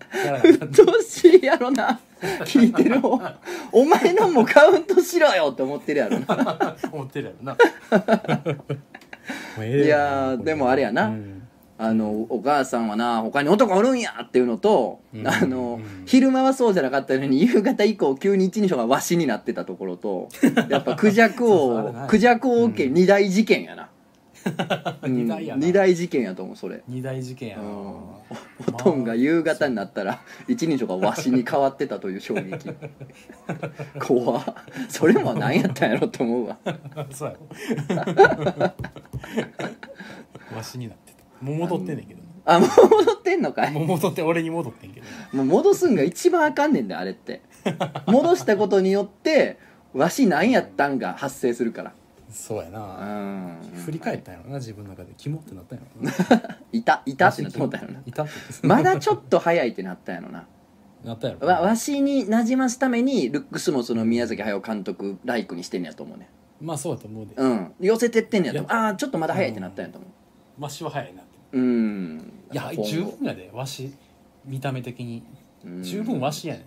とうしいやろな。聞いてる方。お前のもカウントしろよって思ってるやろな。思ってるやろな いやーでもあれやな。うん。あのお母さんはな他に男おるんやっていうのと、うん。あの、うん。昼間はそうじゃなかったのに夕方以降急に一人称がわしになってたところと やっぱクジャク王クジャク王家うん。二大事件やな、うん 二大やな。二大事件やと思うそれ。二大事件やな。うん。おとんが夕方になったら一人称がわしに変わってたという衝撃。怖っ。それも何やったんやろと思うわ。そうやろ。わしになってた。もう戻ってんねんけどあもう戻ってんのかい？もう戻って俺に戻ってんけどもう戻すんが一番あかんねんであれって。戻したことによってわし何やったんが発生するから。うそうやな。ん。振り返ったんやろな自分の中で。キモってなったんやろな。いたいたってなって思ったんやろな。いたって。まだちょっと早いってなったんやろな。なったやろ。わわしになじますためにルックスもその宮崎駿監督ライクにしてんねやと思うね。まあそうだと思うで。うん。寄せてってんねやと思う。いああーちょっとまだ早いってなったんやと思わしは早いなって。ううん。いや十分やで。わし見た目的に。うん。十分わしやね。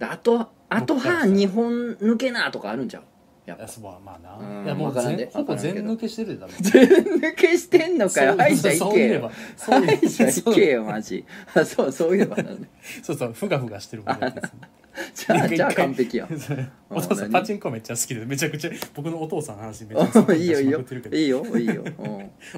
んあとあと歯2本抜けなとかあるんちゃう？やっぱ。いやそうまあうん。ないやもうわからんで全ほぼ全抜けしてるで多分。全抜けしてんのかよ。歯医者行いえばそうい医者行けよマジ。あそうそういえば なんだそうそうふがふがしてるもんねじゃあじゃあ完璧や お父さん何パチンコめっちゃ好きで。めちゃくちゃ僕のお父さんの話めっちゃおいいよいいよ。しまくってるけど。いいよいいよ、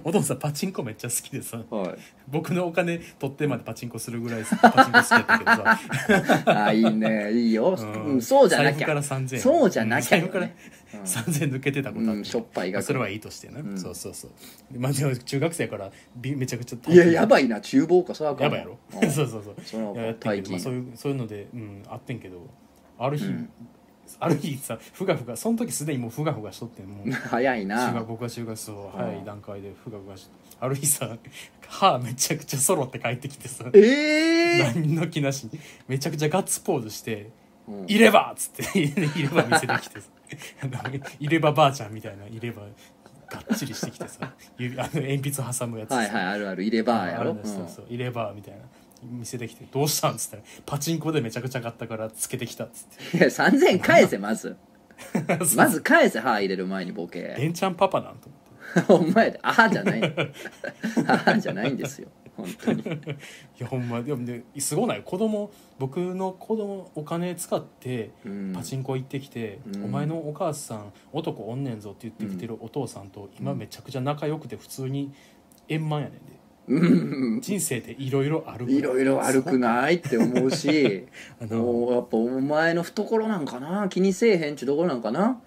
お父さんパチンコめっちゃ好きでさ。うん、はい。僕のお金取ってまでパチンコするぐらいパチンコ好きやったけどさ。あいいね。いいよ、うん。うん、そうじゃなき財布からゃ3000円。そうじゃなきゃよ財布からね3000円抜けてたことあって、うんしょっぱい額まあそれはいいとしてな、うん。そうそうそう。まあでも中学生やからびめちゃくちゃいややばいな厨房かそらあかんやばいやろ。うん。そうそうそう。そのいややってんけど、まあ、そういうそういうので、うん、あってんけどある日、うん。ある日さふがふがその時すでにもうふがふがしとってもう。早い中な学僕は中学生うん早い段階でふがふがしある日さ歯めちゃくちゃ揃って帰ってきてさ。ええ何の気なしにめちゃくちゃガッツポーズしてうん「入れ歯!」っつって 入れ歯見せてきてさ入れ歯ばあちゃんみたいな入れ歯がっちりしてきてさ 指あの鉛筆挟むやつさ。はいはいあるある。入れ歯やろ、そうそう。入れ歯みたいな見せてきて「どうしたん?」っつったら「パチンコでめちゃくちゃ買ったからつけてきた」っつって。うんいや3000円返せまず。まず返せ歯入れる前にボケ。レンちゃんパパなんと思って。お前であはじゃない。あはじゃないんですよ本当に。いやほんまでもねすごない？子供僕の子供お金使ってうん。パチンコ行ってきて、うん。お前のお母さん男おんねんぞって言ってきてるお父さんと今めちゃくちゃ仲良くて普通に円満やねんで。うん。人生でいろいろあるから。いろいろ悪くないって思うし あの。もうやっぱお前の懐なんかな？気にせえへんちゅうところなんかな？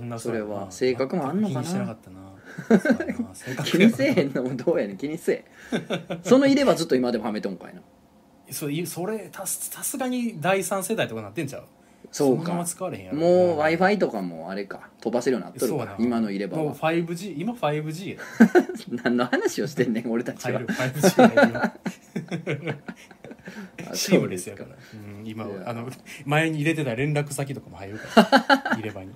うんそれは。性格もあんのかな？気にしてなかったな 気にせえへんのもどうやねん気にせえその入れ歯ずっと今でもはめとんかいな。そそれたすさすがに第三世代とかなってんちゃう？そうか。のまま使われへんやろ。もう w i f i とかもあれか。飛ばせるようになっとるから今の入れ歯もうは 5G 今 5G や 何の話をしてんねん俺たちは。入る 5G 入るよあシームレスやから。うん今あの前に入れてた連絡先とかも入るから。入れ歯に。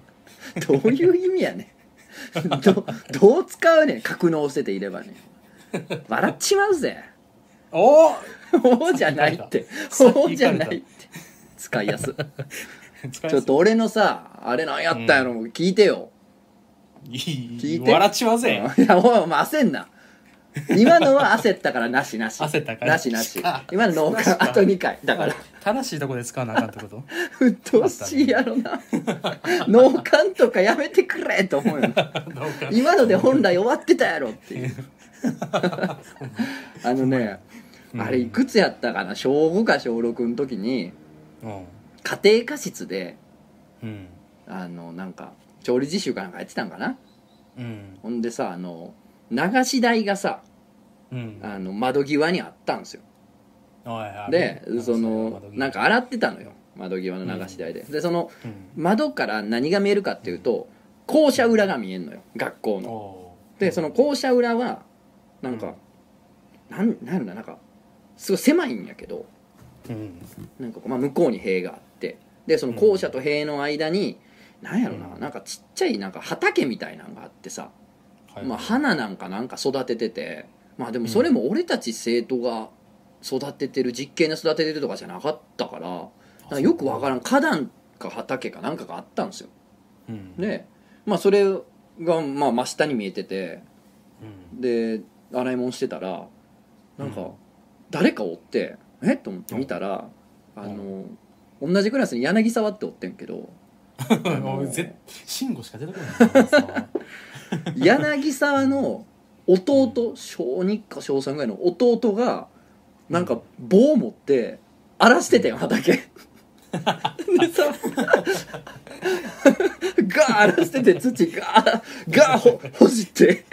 どういう意味やねん どどう使うねん格納してていればね。笑っちまうぜ。おおじゃないって。おうじゃないって。使いやす。ちょっと俺のさあれ何やったんやろ、聞いてよ。い聞いて。い笑っちまうぜ。いやおいお前焦んな今のは焦ったからなしなし。焦ったからなしなし。あ今の脳幹あと2回。だから。正しいとこで使わなあかんってこと？うっとうしいやろな。脳幹とかやめてくれと思うよ。今ので本来終わってたやろっていう。あのね、うん。あれいくつやったかな？小5か小6の時にうん。家庭科室でうん。あのなんか調理実習かなんかやってたんかな？うん。ほんでさあの流し台がさうん。あの窓際にあったんですよ。でうんそのなんか洗ってたのよ。窓際の流し台で、でそのうん。窓から何が見えるかっていうと校舎裏が見えんのよ。学校の。でその校舎裏はなんか、なんなんやろななんかすごい狭いんやけどうん。なんかこう、まあ、向こうに塀があって。でその校舎と塀の間に、なんやろな、うん。なんかちっちゃいなんか畑みたいなのがあってさ、はいまあ、花なんかなんか育てててまあでもそれも俺たち生徒が育ててる実験で育ててるとかじゃなかったからかよくわからん花壇か畑かなんかがあったんですよ。うん。でまあそれがまあ真下に見えててうん。で洗い物してたらなんかうん。誰かおってえっと思って見たらあの同じクラスに柳沢っておってんけどもうぜ慎吾しか出てこない 柳沢の弟小2か小3ぐらいの弟がなんか棒を持って荒らしてたよ畑でさガー荒らしてて土ガーガーほほじって。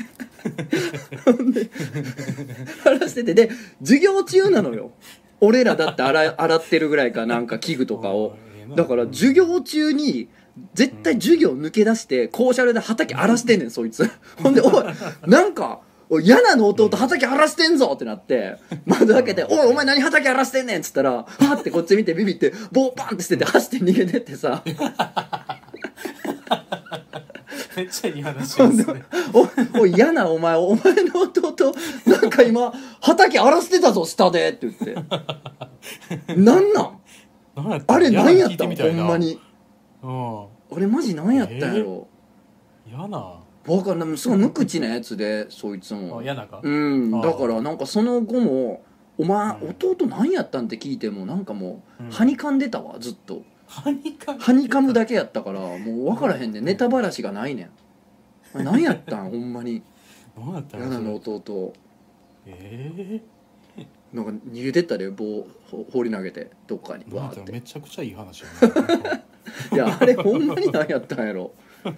荒らして て で授業中なのよ。俺らだって洗い洗ってるぐらいかなんか器具とかを。だから授業中に絶対授業抜け出して校舎裏で畑荒らしてんねんそいつ。ほんで「おいなんかおい柳の弟畑荒らしてんぞ!」ってなって。窓開けて「おいお前何畑荒らしてんねん!」っつったらはってこっち見てビビって棒パンって捨てて走って逃げてってさ。めっちゃいい話ですね「おおい嫌なお前お前の弟なんか今畑荒らしてたぞ下で」って言って「なんなん？あれ何やった？ん聞いてみたいな。ほんまにうん。あれマジ何やったんやろ、嫌な。わかんない。すごい無口なやつでそいつも。あ嫌なか？うん。あ。ーだからなんかその後も「お前うん。弟何やったん?」って聞いてもなんかもううん。はにかんでたわずっと。ハニカムはにかむだけやったからもう分からへんねん。ネタばらしがないねん。何やったん？ほんまに。何やったヤナの弟。えなんか逃げてったで棒ほ放り投げてどっかに。わーって。めちゃくちゃいい話やな いやあれほんまに何やったんやろ。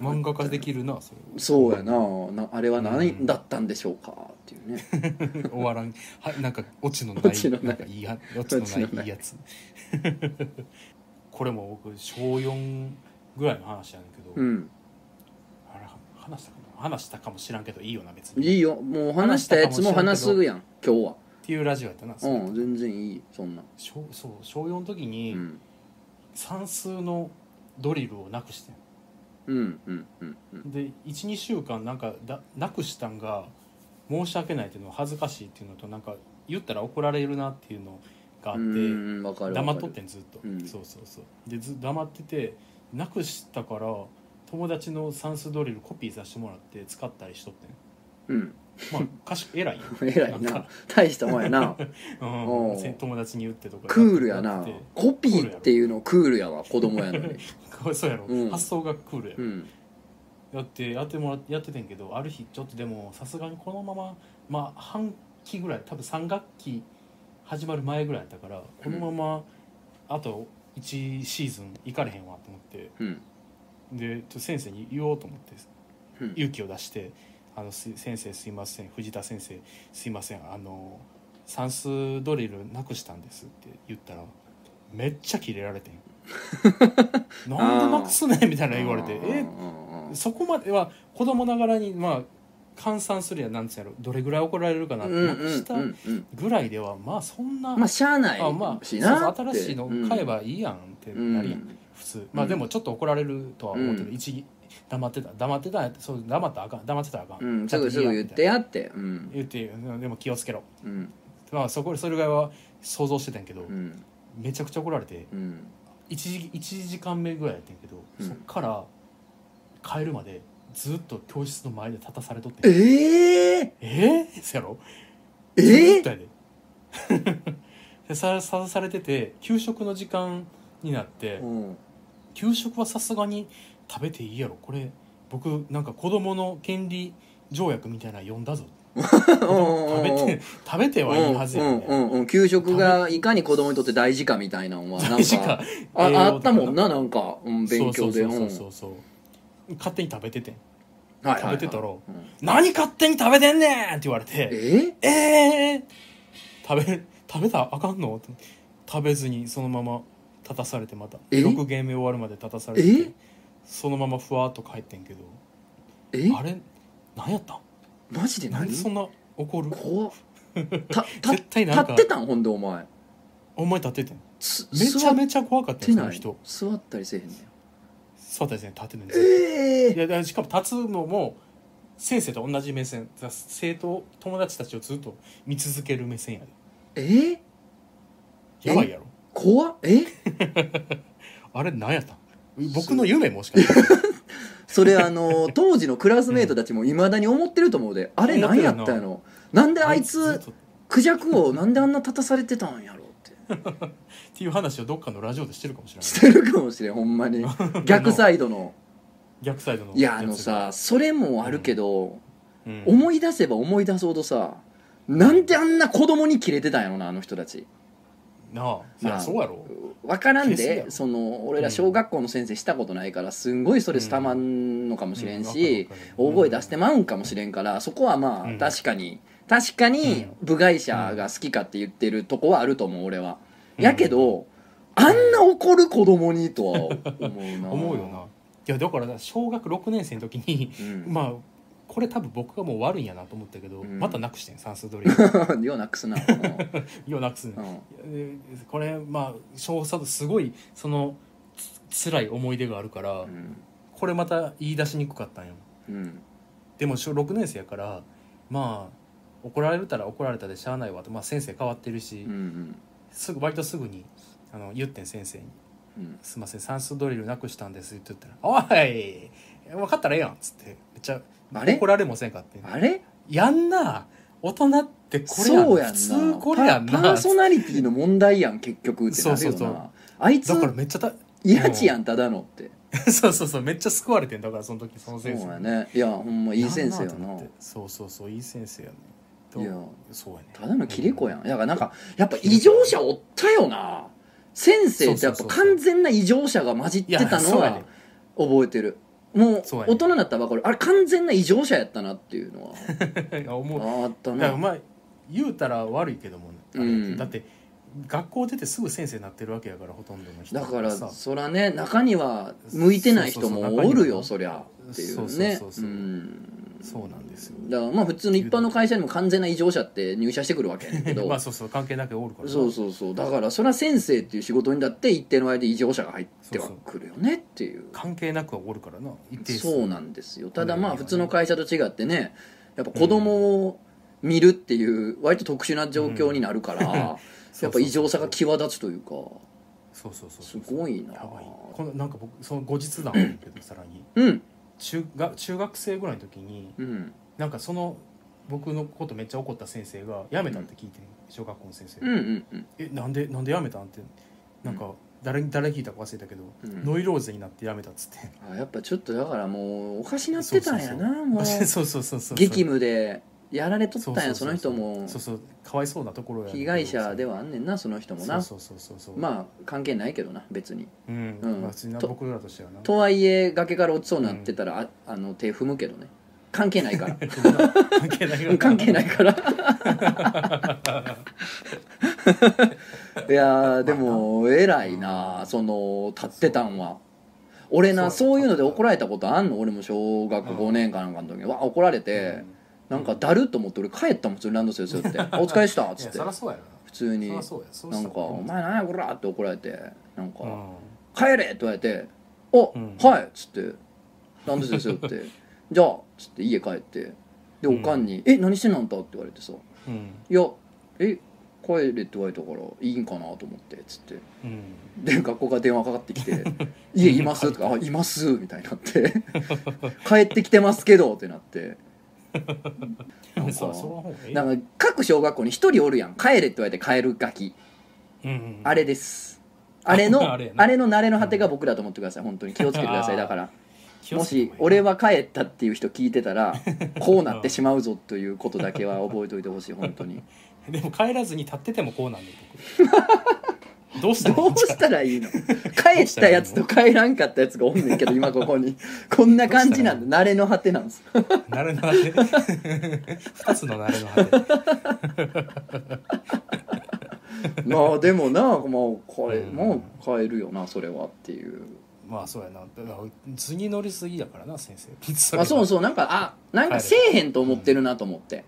漫画化できるなそれ。そうやな。なあれはうん。何だったんでしょうか？っていうね。終わらん。はなんかオチのない。オチのないんかいいやオチのないないいいやつこれも僕小4ぐらいの話やねんけど、うん。あれ話したかな？話したかもしらんけどいいよな別に。いいよ。もう話したやつも話すやん今日はっていうラジオやったな、うん全然いいそんな。小そう小4の時うにん。算数のドリルをなくしてん。うんうんうんうん。で12週間なんかだなくしたんが申し訳ないっていうの恥ずかしいっていうのとなんか言ったら怒られるなっていうのがあってうんわかるわかる。黙っとってんずっと、うん。そうそうそう。でず黙っててなくしたから友達の算数ドリルコピーさせてもらって使ったりしとってん。うんまあ賢い偉いよ。偉いな。大したもんやな。うん。おう。せ友達に言ってとか。クールやな。コピーっていうのクールやわ子供やのに。そうやろ、うん。発想がクールや。ろ、うん。やってやってもらやっててんけどある日ちょっとでもさすがにこのまままあ半期ぐらい多分3学期始まる前ぐらいやったからこのままあと1シーズン行かれへんわと思って。うん。でちょ先生に言おうと思ってうん。勇気を出して「あのす先生すいません藤田先生すいませんあの算数ドリルなくしたんです」って言ったら「めっちゃキレられてん。なんでなくすねんみたいな言われてうんえそこまでは子供ながらにまあ換算するやなんつうやろどれぐらい怒られるかなってしたぐらいではまあそんな、まあしゃあないあまあそう新しいの買えばいいやんってなるやん、うん。普通。まあでもちょっと怒られるとは思ってる、うん。一義黙ってた。黙ってたそう黙ったらあかん。黙ってたらあかん、うん、すぐすぐ言ってやって。うん。言ってでも気をつけろ。うん。まあそこそれぐらいは想像してたんやけど、うん。めちゃくちゃ怒られてうん。1時一時間目ぐらいやってんけど、うん。そっから帰るまでずっと教室の前で立たされとってえええー、そやろ？えずっーで。でささされてて給食の時間になってうん。給食はさすがに食べていいやろ。これ僕なんか子供の権利条約みたいなの読んだぞ。食べて食べてはいいはずやうんねうんうん。給食がいかに子供にとって大事かみたいなのはなん大事か。かああったもんななんか、うん、勉強で。そうそうそうそうそう。勝手に食べててん。うんはいはいはい。食べてたらうん何勝手に食べてんねんって言われて。え？えー、食べ食べたらあかんの？食べずにそのまま立たされてまた。え？6ゲーム終わるまで立たされて。え？そのままふわっと帰ってんけど。え？あれ？何やった？んマジで何？なんでそんな怒る？怖っ。たた絶対なんか。立ってたん？ほんでお前。お前立っててん？つめちゃめちゃ怖かった座ってない？よその人。座ったりせえへんねん座ったりせん立ってんねんえいやだからしかも立つのも先生と同じ目線。だ生徒友達たちをずっと見続ける目線やで。ええやばいやろ。怖っ？え？あれ何やったん？僕の夢もしかして。それあの当時のクラスメートたちもいまだに思ってると思うで、あれ何やったんやろ。な。んであいつクジャクをなんであんな立たされてたんやろって。ていう話をどっかのラジオでしてるかもしれない。してるかもしれんほんまに。逆サイドの。逆サイドのいやあのさそれもあるけど、うん。思い出せば思い出すほどさなんであんな子供にキレてたんやろなあの人たちなあ。そりゃそうやろ。分からんでその俺ら小学校の先生したことないからすんごいストレスたまんのかもしれんし、大声出してまうんかもしれんからそこはまあうん。確かに確かに部外者が好きかって言ってるとこはあると思う俺は。うん。やけどあんな怒る子供にとは思うな。思うよな。いやだから小学6年生の時にうん。まあこれ多分僕がもう悪いんやなと思ったけど、うん。またなくしてん算数ドリルようなくすな ようなくすね。うん。これまあ小3すごいそのつ辛い思い出があるから、うん。これまた言い出しにくかったんよ。うん。でも小6年生やからまあ怒られたら怒られたでしゃあないわと、まあ、先生変わってるし、うんうん。すぐ割とすぐにあの言ってん先生に。うん「すいません算数ドリルなくしたんです」って言ったら「おい分かったらええやん」っつってめっちゃあれ？怒られもせんかってあれ？やんな大人ってこれやんそうやん普通なこれやんな。パパーソナリティの問題やん結局ってなるよそうそうそう。なあいつ？だからめっちゃたやちやんただのって。そうそうそうめっちゃ救われてんだからその時そのそう先生やね。いやほんまいい先生やな。そうそうそういい先生やね。いやそうやね。ただのキレ子やん。だからなんかやっぱ異常者おったよな。先生ってやっぱそうそうそうそう。完全な異常者が混じってたのは覚えてるもうそうやね。大人になったら分かるあれ完全な異常者やったなっていうのは。あ思う。あったな。まあ言うたら悪いけども、あれうんだって学校出てすぐ先生になってるわけやからほとんどの人だからさそらね中には向いてない人もおるよそそうそうそう。りゃっていうそうねそうそうそうそうなんですよ。だからまあ普通の一般の会社にも完全な異常者って入社してくるわけやねんけど。まあそうそう関係なくおるから。なそうそうそう。だからそれは先生っていう仕事にだって一定の間で異常者が入ってはくるよねっていう。関係なくはおるからな。一定数。そうなんですよ。ただまあうん。普通の会社と違ってねやっぱ子供を見るっていう割と特殊な状況になるから、やっぱ異常さが際立つというか。そうそうそうすごいなやばい。このなんか僕その後日談けどさらに。うん中が中学生ぐらいの時にうん。なんかその僕のことめっちゃ怒った先生が辞めたって聞いてん小学校の先生、うんうんうん。えなんでなんで辞めたんって。なんか誰に誰に聞いたか忘れたけど、うん。ノイローゼになって辞めたっつって。あやっぱちょっとだからもうおかしなってたんやなも うそうそうそうそう。激務でやられとったんやその人も。そうそう。かわいそうなところやねん。けど被害者ではあんねんなその人もな。そうそうそうそう。まあ関係ないけどな別に。うん、うん。まあ、普通になと僕らとしてはな。とはいえ崖から落ちそうになってたら、ああの手踏むけどね。関係ないから。関係ないから。関係ないから。いやーでも偉いなその立ってたんは。俺なそう。そう。いうので怒られたことあんの？俺も小学校5年かなんかの時に。わ怒られてなんかだるっと思って俺帰ったもん普通にランドセル背負って「お疲れした」っつって。普通に。なんか「お前何やこら!」って怒られて。なんかうん「帰れ!」って言われて「おうん。はい!」っつって。ランドセル背負って「じゃあ」っつって家帰って。でおかんに「え何してんのあんた?」って言われてさ。うん「いやえ帰れ」って言われたからいいんかなと思ってっつって。うん。で学校から電話かかってきて「家います?」とか「あいます」みたいになって「帰ってきてますけど」ってなってなん。かなんか各小学校に一人おるやん「帰れ」って言われて帰るガキ。うんうんあれです。あれのあ あれやな。れの慣れの果てが僕だと思ってください。本当に気をつけてください。だからもし俺は帰ったっていう人聞いてたら こうなってしまうぞということだけは覚えておいてほしい。本当に。でも帰らずに立っててもこうなんねん僕どうした？らいどういんじゃしたらいいの？帰ったやつと帰らんかったやつがおんねんけど 今ここに。こんな感じなんだ。慣れの果てなんです。なれの果て？二つのなれの果て。まあでもなまあ帰,、うん。まあ帰るよなそれはっていう。まあそうやな。だから図に乗りすぎだからな先生。あそううそう。なんかあなんかせえへんと思ってるなと思って、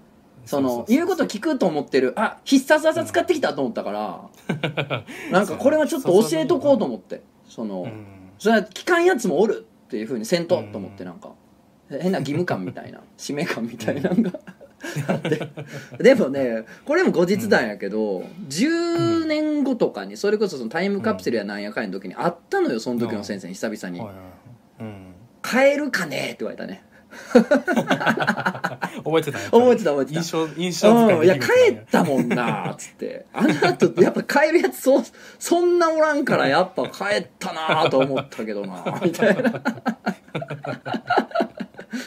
その言うこと聞くと思ってる。あ必殺技使ってきたと思ったから、なんかこれはちょっと教えとこうと思って。その、うん。それは聞かんやつもおるっていうふうにせんとと思ってなんか。変な義務感みたいな。使命感みたいなのがあって。でもねこれも後日談やけど10年後とかにそれこそそのタイムカプセルやなんやかんやの時に会ったのよその時の先生に久々に。はいはいうん「帰るかね?」って言われたね 覚えてた覚えてた覚えてた。印象印象深うん、いや帰ったもんなっつって。あの後やっぱ帰るやつそそんなおらんからやっぱ帰ったなと思ったけどな みたいな。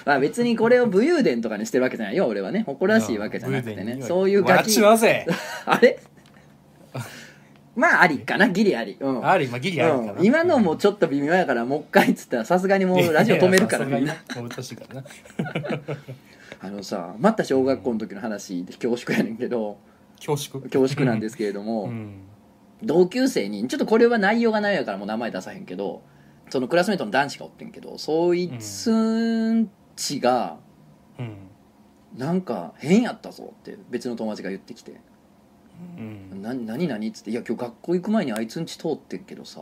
まあ別にこれを武勇伝とかにしてるわけじゃないよ俺はね。誇らしいわけじゃなくてね。そういうガガキあれ？まあありかな。ギリあり。うん。ありまあギリありかな。うん、今のもちょっと微妙やからもう一回っつったらさすがにもうラジオ止めるからいやいみんな。やさすがになもう難しいからな。あのさまた小学校の時の話で恐縮やねんけど恐縮？恐縮なんですけれども、うん。同級生にちょっとこれは内容がないやからもう名前出さへんけどそのクラスメートの男子がおってんけどそいつんちがうん。なんか変やったぞって別の友達が言ってきて「うん。な何何?」っつって「いや今日学校行く前にあいつんち通ってんけどさ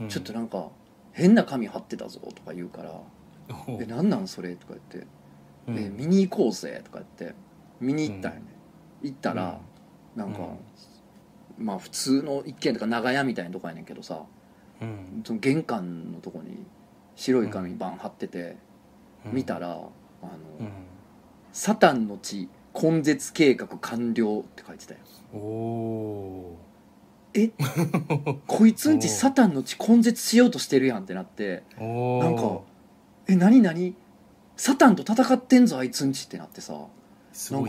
うん。ちょっとなんか変な紙貼ってたぞ」とか言うから「おう。えなんなんそれ?」とか言って「うん。え見に行こうぜ」とか言って見に行ったんよね。行ったらなんかまあ普通の一軒とか長屋みたいなとこやねんけどさうん。その玄関のとこに白い紙バン貼ってて、うん。見たら「あのうん。サタンの地根絶計画完了」って書いてたよ。おおえ？こいつんちサタンの地根絶しようとしてるやんってなって。なんか「え何何？サタンと戦ってんぞあいつんち」ってなってさ。な。なんか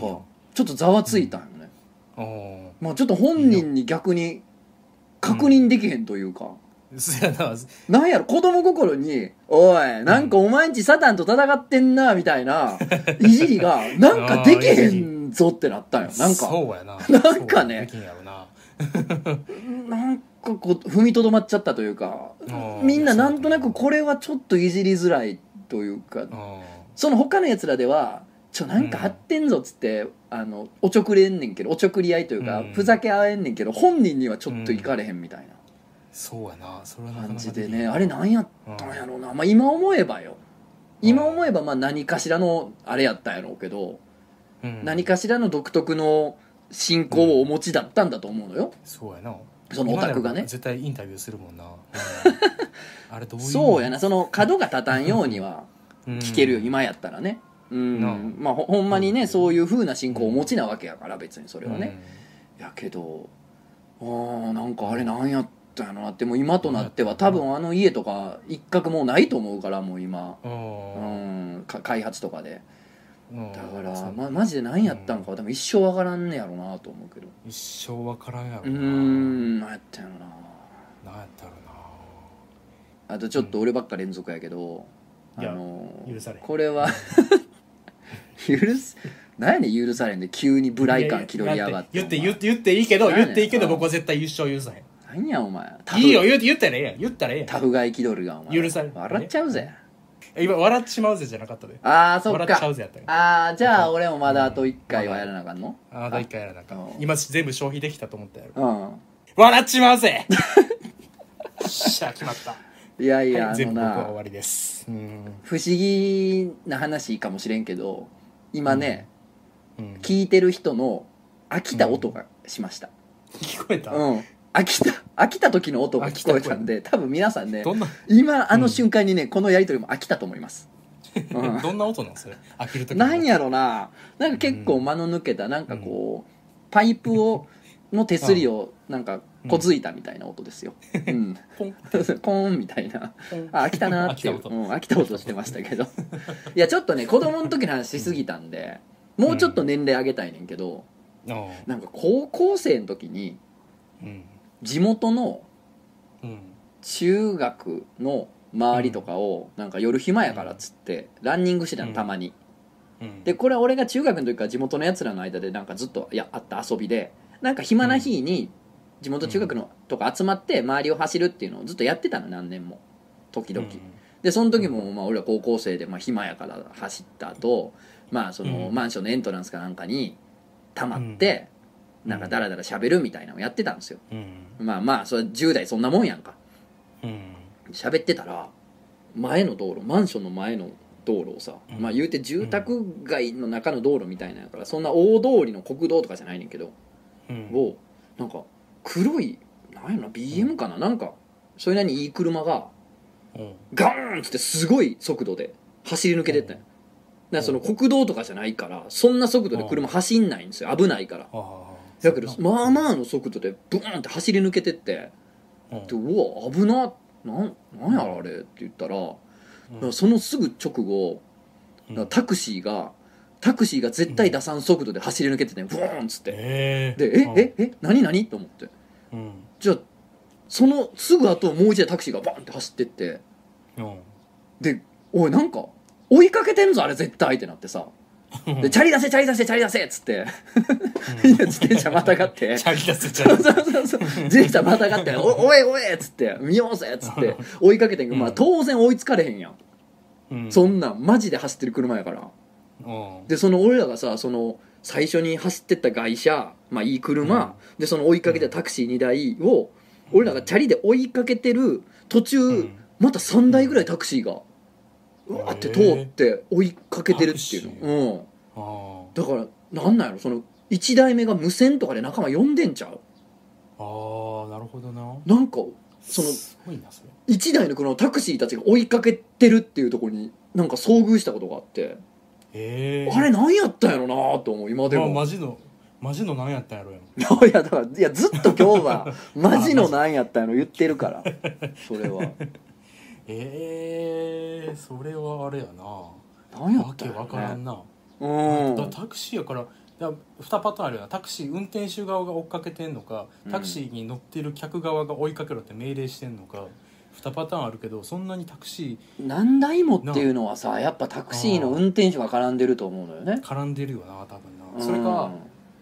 ちょっとざわついたんよね、おー。まあちょっと本人に逆に確認できへんというか、そやな。なんやろ？子供心に「おいなんかお前んちサタンと戦ってんな」みたいな いじりがなんかできへんぞってなったんよ。なんか。そうやな。なんかね。できんやろな。なんかこう踏みとどまっちゃったというかーみんななんとなくこれはちょっといじりづらいというかあその他のやつらでは「ちょなんか張ってんぞ」っつって、あのおちょくれんねんけどおちょくり合いというか、うん。ふざけ合えんねんけど本人にはちょっといかれへんみたいなそうやな。それは感じでね。あれなんやったんやろうな、まあ、今思えばよ。今思えばまあ何かしらのあれやったんやろうけど、うん。何かしらの独特の信仰をお持ちだったんだと思うのよ、そうやな。そのオタクがね。絶対インタビューするもんな、うん。あれどういうそうやな。その角が立たんようには聞けるよ、うん今やったらね。うん。まあほほんまにね、うん。そういう風な信仰をお持ちなわけやから別にそれはね、やけどあーなんかあれなんやったんやろなってもう今となっては多分あの家とか一角もうないと思うからもう今。うん。開発とかで。うん。だから、ま、マジで何やったんかは多分一生わからんねやろなと思うけど。一生わからんやろうーな、ん。何やったんやろな。なんやったろあとちょっと俺ばっか連続やけど、あの許されこれは 許す何やねん許されんで急にブライ感気取りやがって。言って言って言っていいけど言っていいけどうん僕は絶対優勝許さへん何やお前。いいよ言って言ったらええやん。言ったらええやん。タフガイ気取りがお前。許され笑っちゃうぜ。今笑ってしまうぜじゃなかったで。ああそっ笑っちゃかうぜやったよああじゃあ俺もまだあと1回はやらなあかんの？ああと一回やらなあかん。うん。今全部消費できたと思ったやろ。うん。笑っちまうぜ。しゃ決まった。いやいや、全部僕は終なわりです。うん、不思議な話かもしれんけど今ね、うん、聞いてる人の飽きた音がしました。聞こえた、うん、飽きた飽きた時の音が聞こえたんで多分皆さんねどんな？今あの瞬間にね、このやり取りも飽きたと思います、うん。どんな音なんそれ？飽きる時のなんやろな。なんか結構間の抜けたなんかこうパイプをの手すりをなんかこづいたみたいな音ですよ、うん、ポン。コーンみたいな。あ飽きたなっていう 飽きた音。うん、飽きた音してましたけど。いやちょっとね子供の時の話しすぎたんでもうちょっと年齢上げたいねんけど、あなんか高校生の時にうん地元のうん。中学の周りとかをなんか夜暇やからっつってランニングしてたのたまに、うん。でこれは俺が中学の時から地元のやつらの間でなんかずっといやあった遊びでなんか暇な日に地元中学のとか集まって周りを走るっていうのをずっとやってたの何年も。時々、でその時もまあ俺は高校生でまあ暇やから走った後まあそのうん。マンションのエントランスかなんかに溜まってなんかダラダラ喋るみたいなのをやってたんですよ。うん。まあまあそれ10代そんなもんやんか。うん。喋ってたら前の道路マンションの前の道路をさ、うん。まあ言うて住宅街の中の道路みたいなんやからそんな大通りの国道とかじゃないねんけど、うん。をなんか黒いなんやろな BM かな、なんかそれなりにいい車がうん。ガーンっつってすごい速度で走り抜けてったんや。だからその国道とかじゃないからそんな速度で車走んないんですよ。危ないから。ああだけどまあまあの速度でブーンって走り抜けてってうん。でうわ危ななんなんやろあれって言ったらうん。そのすぐ直後うん。タクシーがタクシーが絶対出さん速度で走り抜けててブーンっつって。ええでえええ何何？と思って。うん。じゃあそのすぐ後もう一台タクシーがバンって走ってって。うん。でおいなんか追いかけてんぞあれ絶対ってなってさでチャリ出せチャリ出せチャリ出せっつって。みん。な 自転車またがって。チャリ出せチャリ出せ。そうそうそう自転車またがって「おおいおい!」っつって「見ようぜ!」っつって。追いかけてんけど、まあ、うん当然追いつかれへんやん、うん。そんなんマジで走ってる車やから。うん。でその俺らがさその最初に走ってった外車まあいい車、でその追いかけてたタクシー2台を俺らがチャリで追いかけてる途中、うん。また3台ぐらいタクシーがうわーって通って追いかけてるっていうの、うん、あだからなんなんやろ？その1台目が無線とかで仲間呼んでんちゃう？あああなるほどな。なんかそのすごいなそれ。1台の車のタクシーたちが追いかけてるっていうところになんか遭遇したことがあって、ええあれ何やったんやろなと思う今でまあも、マジのマジの何やったんやろやんいやだからいやずっと今日はマジのなんやったんやろ 言ってるから。それはええそれはあれやな。何やっわけたんやろね。わからんな、うん。だタクシーやからだ2パターンあるよな。タクシー運転手側が追っかけてんのかタクシーに乗ってる客側が追いかけろって命令してんのか2パターンあるけどそんなにタクシ何台もっていうのはさやっぱタクシーの運転手が絡んでると思うのよね。ー。絡んでるよな多分うん。なそれか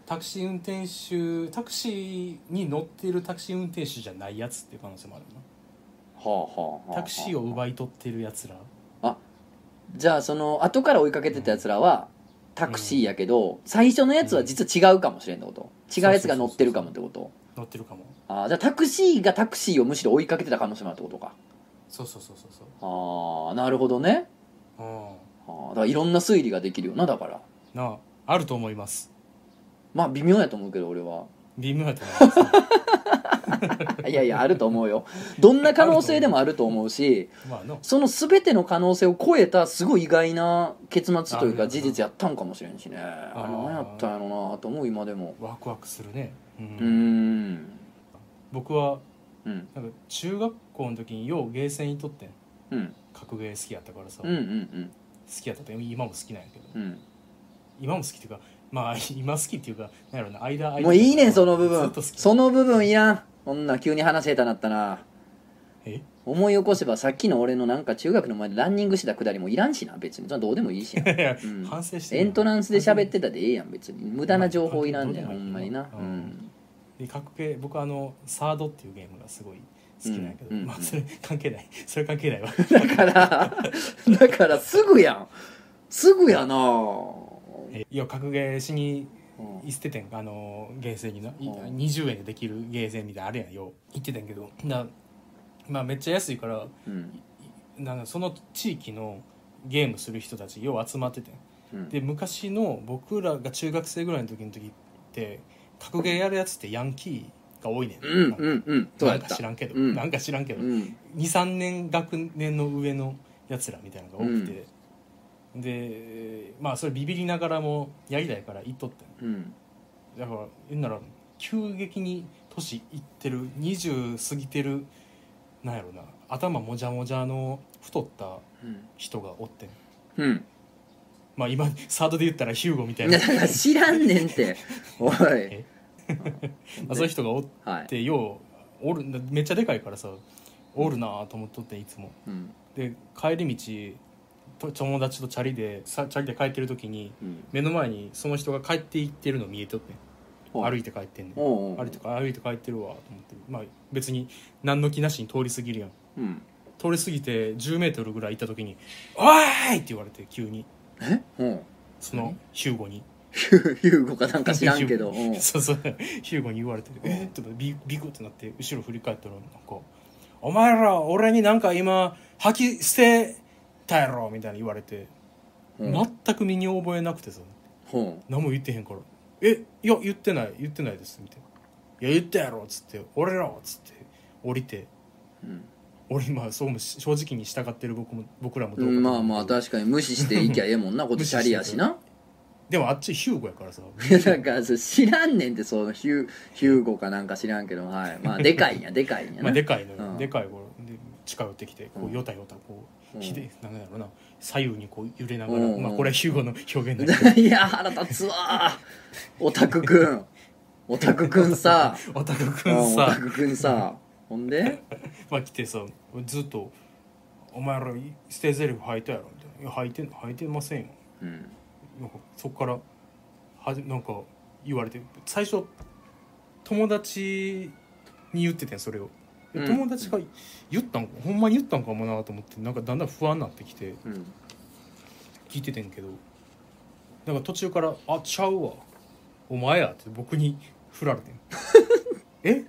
タクシー運転手タクシーに乗ってるタクシー運転手じゃないやつっていう可能性もあるなタクシーを奪い取ってるやつらじゃあその後から追いかけてたやつらはタクシーやけど、最初のやつは実は違うかもしれんってこと？違うやつが乗ってるかもってこと？乗ってるかも。ああじゃあタクシーがタクシーをむしろ追いかけてた可能性もあるってことか。そうそうそうそうそう。ああなるほどね。うん。あーだからいろんな推理ができるよなだから。なああると思います。まあ微妙やと思うけど俺は微妙やと思いますいやいやあると思うよ。どんな可能性でもあると思うしまあの。その全ての可能性を超えたすごい意外な結末というか事実やったんかもしれんしね。あれ何やったんやろなと思う今でも。ワクワクするね、うん。うーん。僕はうん。なんか中学校の時にようゲーセンにとってん。うん。格ゲー好きやったからさ、うんう好ん。きやったって今も好きなんやけど。うんうん。今も好きっていうかまあ今好きっていうかなんやろな間間。もういいねんその部分。ずっと好き。その部分いらん。こんな急に話下手なったなえ？思い起こせばさっきの俺のなんか中学の前でランニングしてたくだりもいらんしな別に。そんなどうでもいいしな。いやうん。反省してエントランスで喋ってたでええやん別に。無駄な情報いらんねんまあほんまにな。ううん。んで格ゲー僕はあのサードっていうゲームがすごい好きなんやけど、うんうん。まあそれ関係ない。それ関係ないわ。だからだからすぐやん。すぐやなえいや格ゲーしにうん。行っててんあのゲーセンにな、いうん。20円でできるゲーセンみたいなのあるやんよ行ってたんやけど。なまあめっちゃ安いからうん。なんかその地域のゲームする人たちよう集まっててん。うん。で昔の僕らが中学生ぐらいの時の時って格ゲーやるやつってヤンキーが多いねん、うんうんうん。なんか知らんけど、うん。なんか知らんけど、うん。23年学年の上のやつらみたいなのが多くて、でまあそれビビりながらもやりたいから行っとってん。うん。だから言うなら急激に年いってる20過ぎてるなんやろな。頭もじゃもじゃの太ったうん人がおってん。うん。まあ今サードで言ったらヒューゴみたいな。知らんねんって。おい。え？まあそういう人がおっはいてようおる。めっちゃでかいからさおるなと思っとっていつも。うん。で帰り道と友達とチャリでさチャリで帰ってる時にうん。目の前にその人が帰っていってるの見えとってん。歩いて帰ってんねん。歩いて歩いて帰ってるわと思って。まあ別に何の気なしに通り過ぎるやん。うん。通り過ぎて1 0ルぐらい行った時に「おーい!」って言われて急に。え？う。んそのヒューゴに。ヒューゴかなんか知らんけど。う。んそうそう。ヒューゴに言われて「え？っ?」ってビビクってなって後ろ振り返ったらなんか「お前ら俺になんか今吐き捨てたやろ」みたいな言われてうん。全く身に覚えなくてさほ何も言ってへんから「えいや言ってない言ってないです」みたいな「いや言ったやろ」っつって「俺ら」っつって降りて。ううん。俺今そうも正直に従ってる僕も僕らもどうかとうん思うまあまあ確かに無視していきゃええもんな こっちチャリやしな。でもあっちヒューゴやからさ。いやだからそれ知らんねんってそのヒュヒューゴかなんか知らんけどはい。まあでかいんやでかいんやな。まあでかいのよ、うん。でかい頃。で近寄ってきてこうん。うよたよたこう、うん。ひでなんだろうな。左右にこう揺れながら、うんまあこれはヒューゴの表現だけど。いや腹立つわ。オタクくん。オタクくんさ。オタクくうんんさオタクくんさ。ほんで？まあ来てさずっと「お前ら捨て台詞吐いたやろ」みたいな「いや吐いてん吐いてませんよ」うん。なんかそこからはじなんか言われて最初友達に言っててんそれを友達が言ったんか、ほんまに言ったんかもなと思ってなんかだんだん不安になってきてうん。聞いててんけどなんか途中から「あちゃうわ。お前や」って僕に振られてん。え？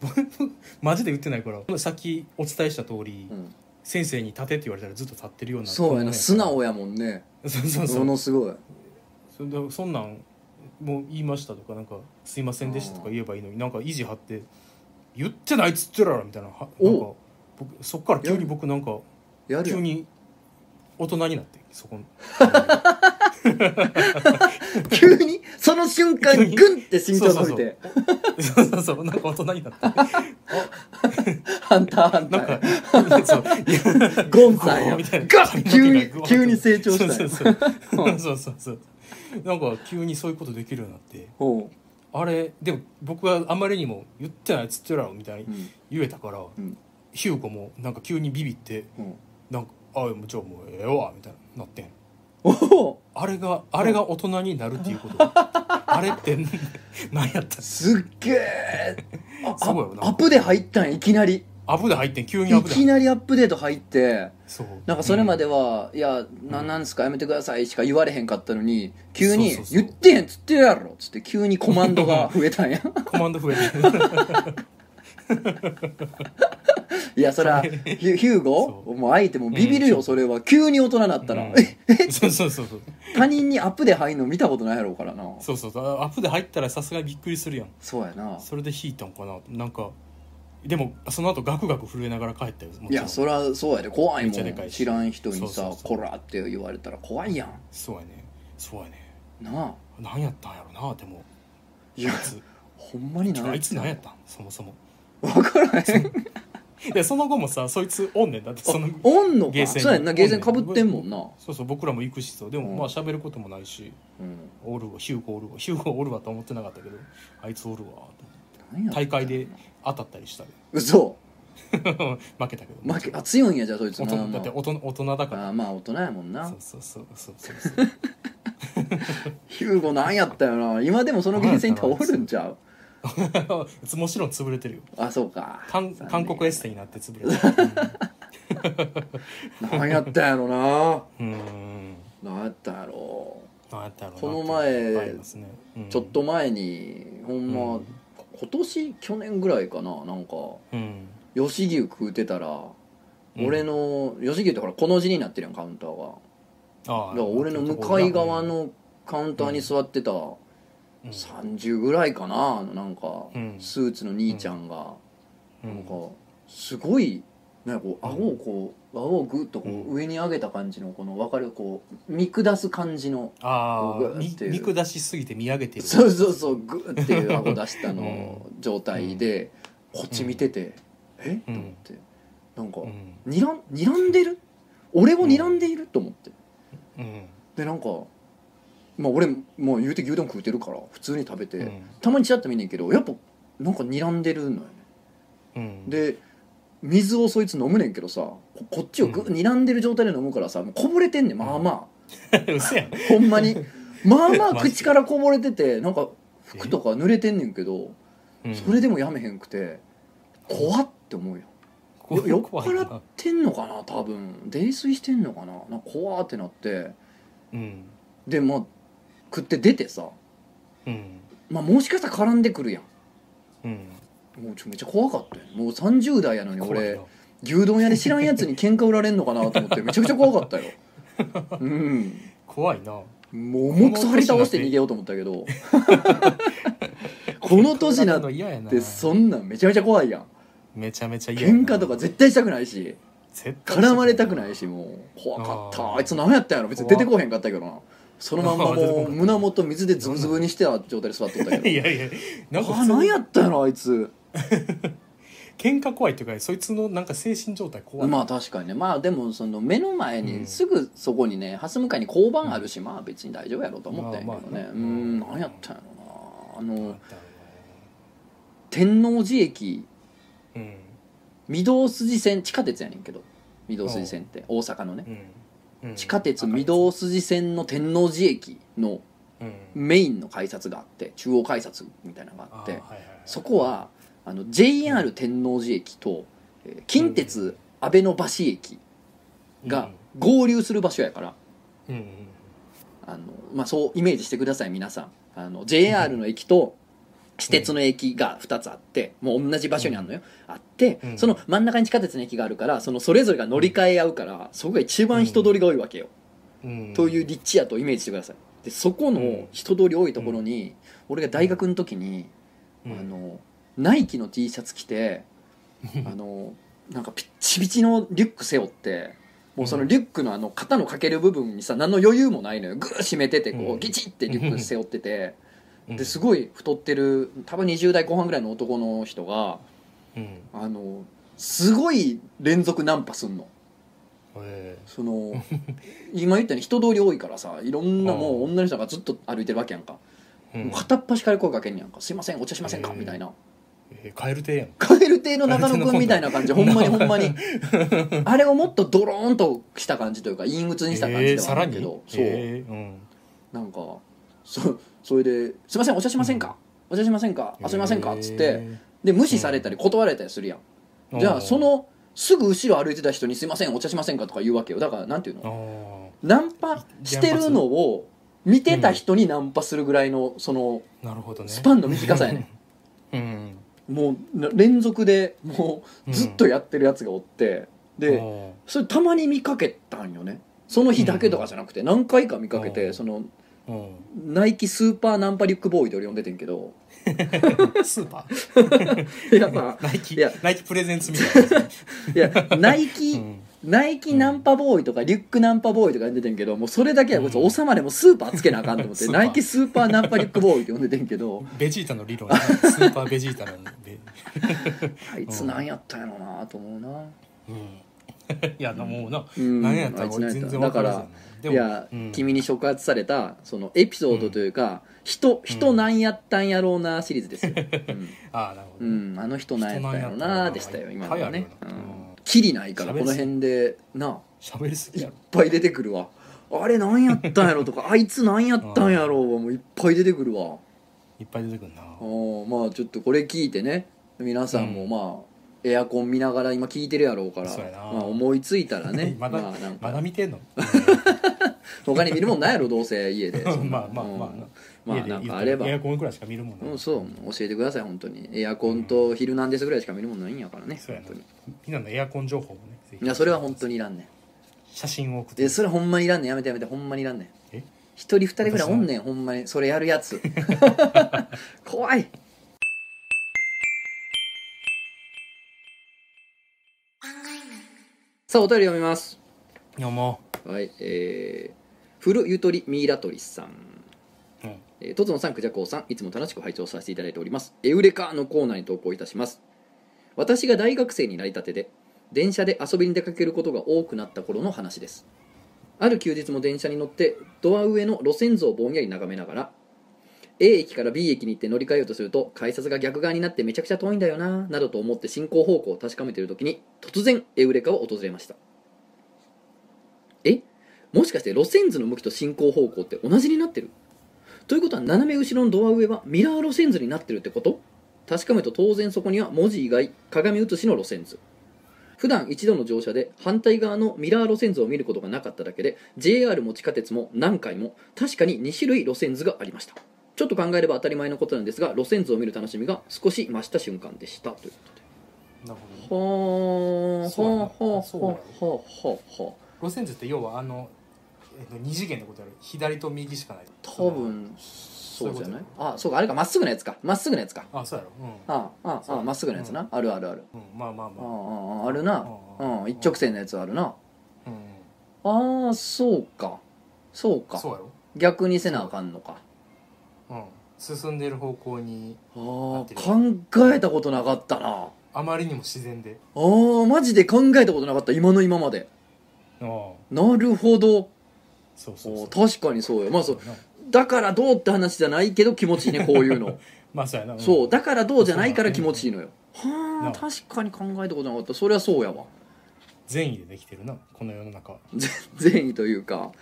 マジで言ってないから。さっきお伝えした通り、うん。先生に立てって言われたらずっと立ってるようなそうやな素直やもんね。そうそうそう。ものすごい。そでそんなんもう言いましたとかなんか「すいませんでした」とか言えばいいのになんか意地張って「言ってないっつってるやろ」みたいなはお。なんか僕そっから急に僕なんかやるやん。急に大人になってそこ 急に？その瞬間急に？グンって身長伸びて。そうそうそう。なんか大人になって。ハンターハンタなんーかそういや。ゴンさんやみたいな。ガッ急に急に成長したんそやうそう。そうそうそうそう。なんか急にそういうことできるようになって。ほあれでも僕はあまりにも言ってないっつってるやろみたいに言えたから、うん。ヒューゴもなんか急にビビってうん。なんか「あもうじゃあもうええわ」みたいになってん。おお。あれがあれが大人になるっていうこと。あれって 何やったすっげえ。アップで入ったんやいきなりアップで入ってん急にアッいプで。入ってきなりアップデート入ってそう。なんかそれまで、では「いやななんですかやめてください」しか言われへんかったのに急に「そうそうそう。言ってへんっつってるやろ」っつって急にコマンドが増えたんや。コマンド増えて。いやそれは ヒュヒューゴ？もう相手もビビるよう。んそれは。急に大人になったら。うん。え そうそうそうそう。他人にアップで入んの見たことないやろうからな。そうそうそう。アップで入ったらさすがにびっくりするやん。そうやな。それで引いたんかな。なんかでもその後ガクガク震えながら帰ったよいやそりゃそうやで。怖いもん。知らん人にそうさそうそう。こらって言われたら怖いやん。そうやね。そうやね。なあ。何やったんやろなでも。いやあいつ？ほんまになあいつ何やったん？そもそも。分からへん。いやその後もさそいつおんねんだってそのおんのゲーセンに。かそうやんな。ゲーセンかぶってんもんな。そうそう僕らも行くしさでもうん。まあ喋ることもないし。うん。おるわヒューゴおるわ。ヒューゴおるわと思ってなかったけどあいつおるわと思って。大会で当たったりしたで嘘。負けたけど。負けあ強いんやじゃあそいつ。大人だって大人大人だから。あまあ大人やもんな。そうそうそうそうそう。そ うヒューゴなんやったよな。今でもそのゲーセンっておるんちゃう？もちろん潰れてるよあそうか韓韓国エステになって潰れて なんやったんやろな。うん。うんなんやったんやろ。なんやったやろこの前ね。うん。ちょっと前にほんま、うん今年去年ぐらいかななんかうん。吉牛食うてたら、うん。俺の吉牛ってほらこの字になってるやんカウンターが。ああだから俺の向かい側のカウンターに座ってたうん。30ぐらいかななんかうん。スーツの兄ちゃんが。うん。なんかすごいなんかこう顎をこう顎をグッとこうう上に上げた感じのこの分かるこう見下す感じのああ見下しすぎて見上げてる。そうそうそうグーっていう顎出したの う状態でこっち見ててえ？とうん。思って。なんかうん。にらん睨んでる？俺を睨んでいると思って。うん。でなんかまあ俺もう言うて牛丼食うてるから普通に食べて、うん。たまにちらっと見んねんけどやっぱなんか睨んでるのよね。うん。で水をそいつ飲むねんけどさここっちをグうん。ー睨んでる状態で飲むからさもうこぼれてんねん。まあま 嘘やん。あほんまに。まあまあ口からこぼれててなんか服とか濡れてんねんけどうん。それでもやめへんくて怖って思うよ。よ酔っ怖いな払ってんのかな多分。泥酔してんのかな。なんか怖ってなって。うん。でまあ食って出てさ。うん。まあもしかしたら絡んでくるやん。うんもうちょめっちゃ怖かったよもう30代やのに俺牛丼屋で知らんやつに喧嘩売られんのかなと思ってめちゃくちゃ怖かったよ。うん。怖いな。もう重くそ張り倒して逃げようと思ったけど。この年なってそんなんめちゃめちゃ怖いやん。めちゃめちゃ嫌喧嘩とか絶対したくないし。絡まれたくないしもう。怖かった。あいつ何やったんやろ。別に出てこへんかったけどな。そのまんまもう 胸元水でズブズブにしてた状態で座っとったけど。いやいや。なんかあ何やっったんやろあいつ 喧嘩怖いっていうかそいつのなんか精神状態怖い。まあ確かにね。まあでもその目の前うん。にすぐそこにねハス向かいに交番あるし、まあ別に大丈夫やろうと思ったんやけどね、まあまあうん。何やったんやろな。あの天王寺駅。うね御堂筋線地下鉄やねんけど。御堂筋線って大阪のね。うん。うん。地下鉄御堂筋線の天王寺駅のうん。メインの改札があって中央改札みたいなのがあってはいはいはい。そこはあの JR 天王寺駅とえー近鉄阿部の橋駅が合流する場所やからあの、まあ、そうイメージしてください皆さん。あの JR の駅と私鉄の駅が2つあってもう同じ場所にあるのよ、あってうん。その真ん中に地下鉄の駅があるからそのそれぞれが乗り換え合うからそこが一番人通りが多いわけよ、うん。という立地やとイメージしてください。でそこの人通り多いところに、俺が大学の時に、うん。あのナイキの T シャツ着て あのなんかピッチピチのリュック背負ってもうそのリュックのあの肩のかける部分にさ何の余裕もないのよ。グー締めててこううん。ギチってリュック背負ってて。うん。ですごい太ってる多分20代後半ぐらいの男の人がうん。あのすごい連続ナンパすんの。へその今言ったように人通り多いからさいろんなうん。もう女の人がずっと歩いてるわけやんか、片っ端から声かけんねやんか「すいませんお茶しませんか?」うん。みたいなえカエル亭やん。カエル亭の中野くんみたいな感じ。ほんまにほんまに。あれをもっとドローンとした感じというか陰鬱にした感じではあるけど、そう。えーうん。なんかそそれで「すいませんお茶しませんか？お茶しませんか？遊びませんか?」っつってへで無視されたり断られたりするやん。ーじゃあそのすぐ後ろ歩いてた人に「すいませんお茶しませんか?」とか言うわけよ。だからなんていうの？あナンパしてるのを見てた人にナンパするぐらいのそのスパンの短さやね うんんもうな連続でもうずっとやってるやつがおってであそれたまに見かけたんよね。その日だけとかじゃなくて何回か見かけうん。てそのナイキスーパーナンパリュックボーイで俺呼んでてんけど。スーパー。いやまあ ナイキ。いや。ナイキプレゼンツみたいな。いやナイキ、うんナイキナンパボーイとかリュックナンパボーイとか呼んでてんけどもうそれだけは別に収まれもスーパーつけなあかんと思って、スーパー。ナイキスーパーナンパリュックボーイって呼んでてんけど。ベジータの理論やスーパーベジータのベ あいつ何やったんやろなと思うな。うん。いやもうな、うん。何やったらあいつ何やった。然分からずだでもいや、うん。君に触発されたそのエピソードというか、人人なんやったんやろうなシリーズですよ、ああなるほど、うん、うん、あの人なんやったんやろうなでしたよ今のはね。るよな。うんきりないからこの辺でな。喋りすぎいっぱい出てくるわ。あれなんやったんやろ？とか あいつなんやったんやろ？もういっぱい出てくるわ。いっぱい出てくるな。おまあちょっとこれ聞いてね。皆さんもうん。まあ、エアコン見ながら今聞いてるやろうからそうやな。まあ、思いついたらね。まだ、あなんか。まだ見てんの？他に見るもんないやろどうせ家で。まあまあまあまあなんかあれば。エアコンくらいしか見るもんな、うん、そう。教えてください本当に。エアコンと「ヒルナンデス」ぐらいしか見るもんないんやからねそうやな。本当に。みんなのエアコン情報もねぜひ。いやそれは本当にいらんね写真を送って。それほんまにいらんねん。やめてやめてほんまにいらんねん。え？一人二人ぐらいおんねんほんまにそれやるやつ。怖い。さあお便り読みます。いやもはいえー、古ゆとりミイラトリスさんう、うん、えー、とつのさん、くじゃこうさん、いつも楽しく拝聴させていただいております。エウレカのコーナーに投稿いたします。私が大学生になりたてで、電車で遊びに出かけることが多くなった頃の話です。ある休日も電車に乗って、ドア上の路線図をぼんやり眺めながら、A 駅から B 駅に行って乗り換えようとすると、改札が逆側になってめちゃくちゃ遠いんだよな、などと思って進行方向を確かめている時に、突然エウレカを訪れました。え？もしかして路線図の向きと進行方向って同じになってる？ということは斜め後ろのドア上はミラー路線図になってるってこと？確かめると当然そこには文字以外鏡写しの路線図。普段一度の乗車で反対側のミラー路線図を見ることがなかっただけで JR も地下鉄も何回も確かに2種類路線図がありました。ちょっと考えれば当たり前のことなんですが路線図を見る楽しみが少し増した瞬間でした。というなるほど。はあはあはあはあはあ路線図って要はあの、えっと、二次元のことやる。左と右しかない。多分そうじゃない？あそうか。あれかまっすぐのやつか。まっすぐのやつか。あそうやろ。うん。ああああまっすぐのやつな、あるあるある。うん、まあまああ。まああああるな。ううん。ん。一直線のやつあるな。うんああそうか。そうか。そうやろ。逆にせなあかんのか。うん。進んでる方向にああ考えたことなかったな。あまりにも自然で。ああマジで考えたことなかった。今の今まで。ああ。なるほどそうそうそう。お確かにそうよ。まあそうだからどうって話じゃないけど気持ちいいねこういうの。まあそうやな。そうだからどうじゃないから気持ちいいのよ。はあな確かに考えたことなかった。そりゃそうやわ。善意でできてるなこの世の中は。善意というか。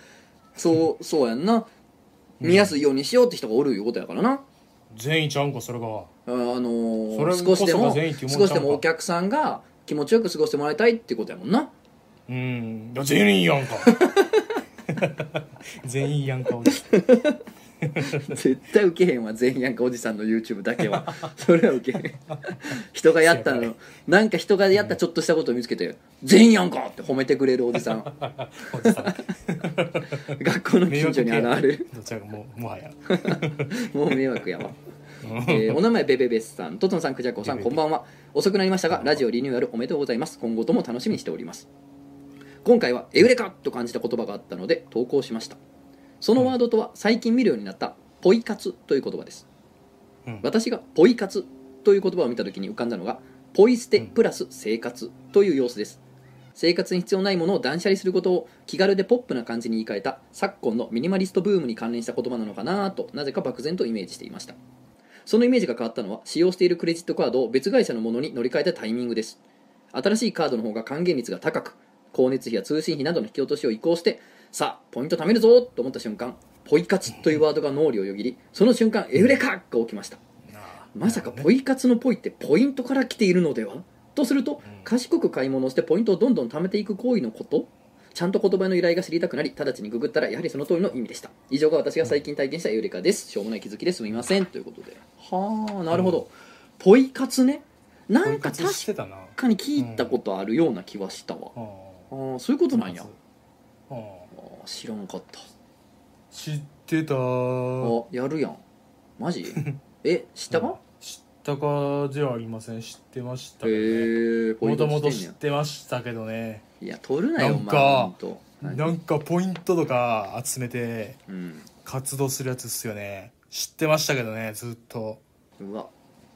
そうそうやんな。見やすいようにしようって人がおるいうことやからな。善意ちゃうんかそれが。ああのー少しでも少しでもお客さんが気持ちよく過ごしてもらいたいってことやもんな。うん。善意やんか 善意やんかおじ絶対ウケへんわ全員やんかおじさんの YouTube だけは。それはウケへん。人がやったの。なんか人がやったちょっとしたことを見つけて「全員やんか!」って褒めてくれるおじさん。おじさん。学校の近所に現れる。どちらかもうもはや。もう迷惑やわ。えーお名前ベベベスさんトトンさんクジャコさんこんばんは。遅くなりましたがラジオリニューアルおめでとうございます。今後とも楽しみにしております今回はエウレカと感じた言葉があったので投稿しました。そのワードとは最近見るようになったポイ活という言葉です。うん。私がポイ活という言葉を見た時に浮かんだのがポイ捨てプラス生活という様子です。生活に必要ないものを断捨離することを気軽でポップな感じに言い換えた昨今のミニマリストブームに関連した言葉なのかなとなぜか漠然とイメージしていました。そのイメージが変わったのは使用しているクレジットカードを別会社のものに乗り換えたタイミングです。新しいカードの方が還元率が高く光熱費や通信費などの引き落としを移行してさあポイント貯めるぞと思った瞬間ポイ活というワードが脳裏をよぎりその瞬間エウレカが起きました。まさかポイ活のポイってポイントから来ているのでは？とするとうん。賢く買い物をしてポイントをどんどん貯めていく行為のこと？ちゃんと言葉の由来が知りたくなり直ちにググったらやはりその通りの意味でした。以上が私が最近体験したエウレカです。しょうもない気づきです。みません。ということで。はあなるほど、ポイ活ね。なんか確かに聞いたことあるような気はしたわ、あああそういうことなんや。あああ知らんかった。知ってた。あやるやん。マジ？え知ったか？知ったかじゃありません。知ってましたけどね。へえポイントもともと知ってましたけどね。やいや取るなよなんかなんかポイントとか集めてうん。活動するやつっすよね。知ってましたけどねずっと。うわ。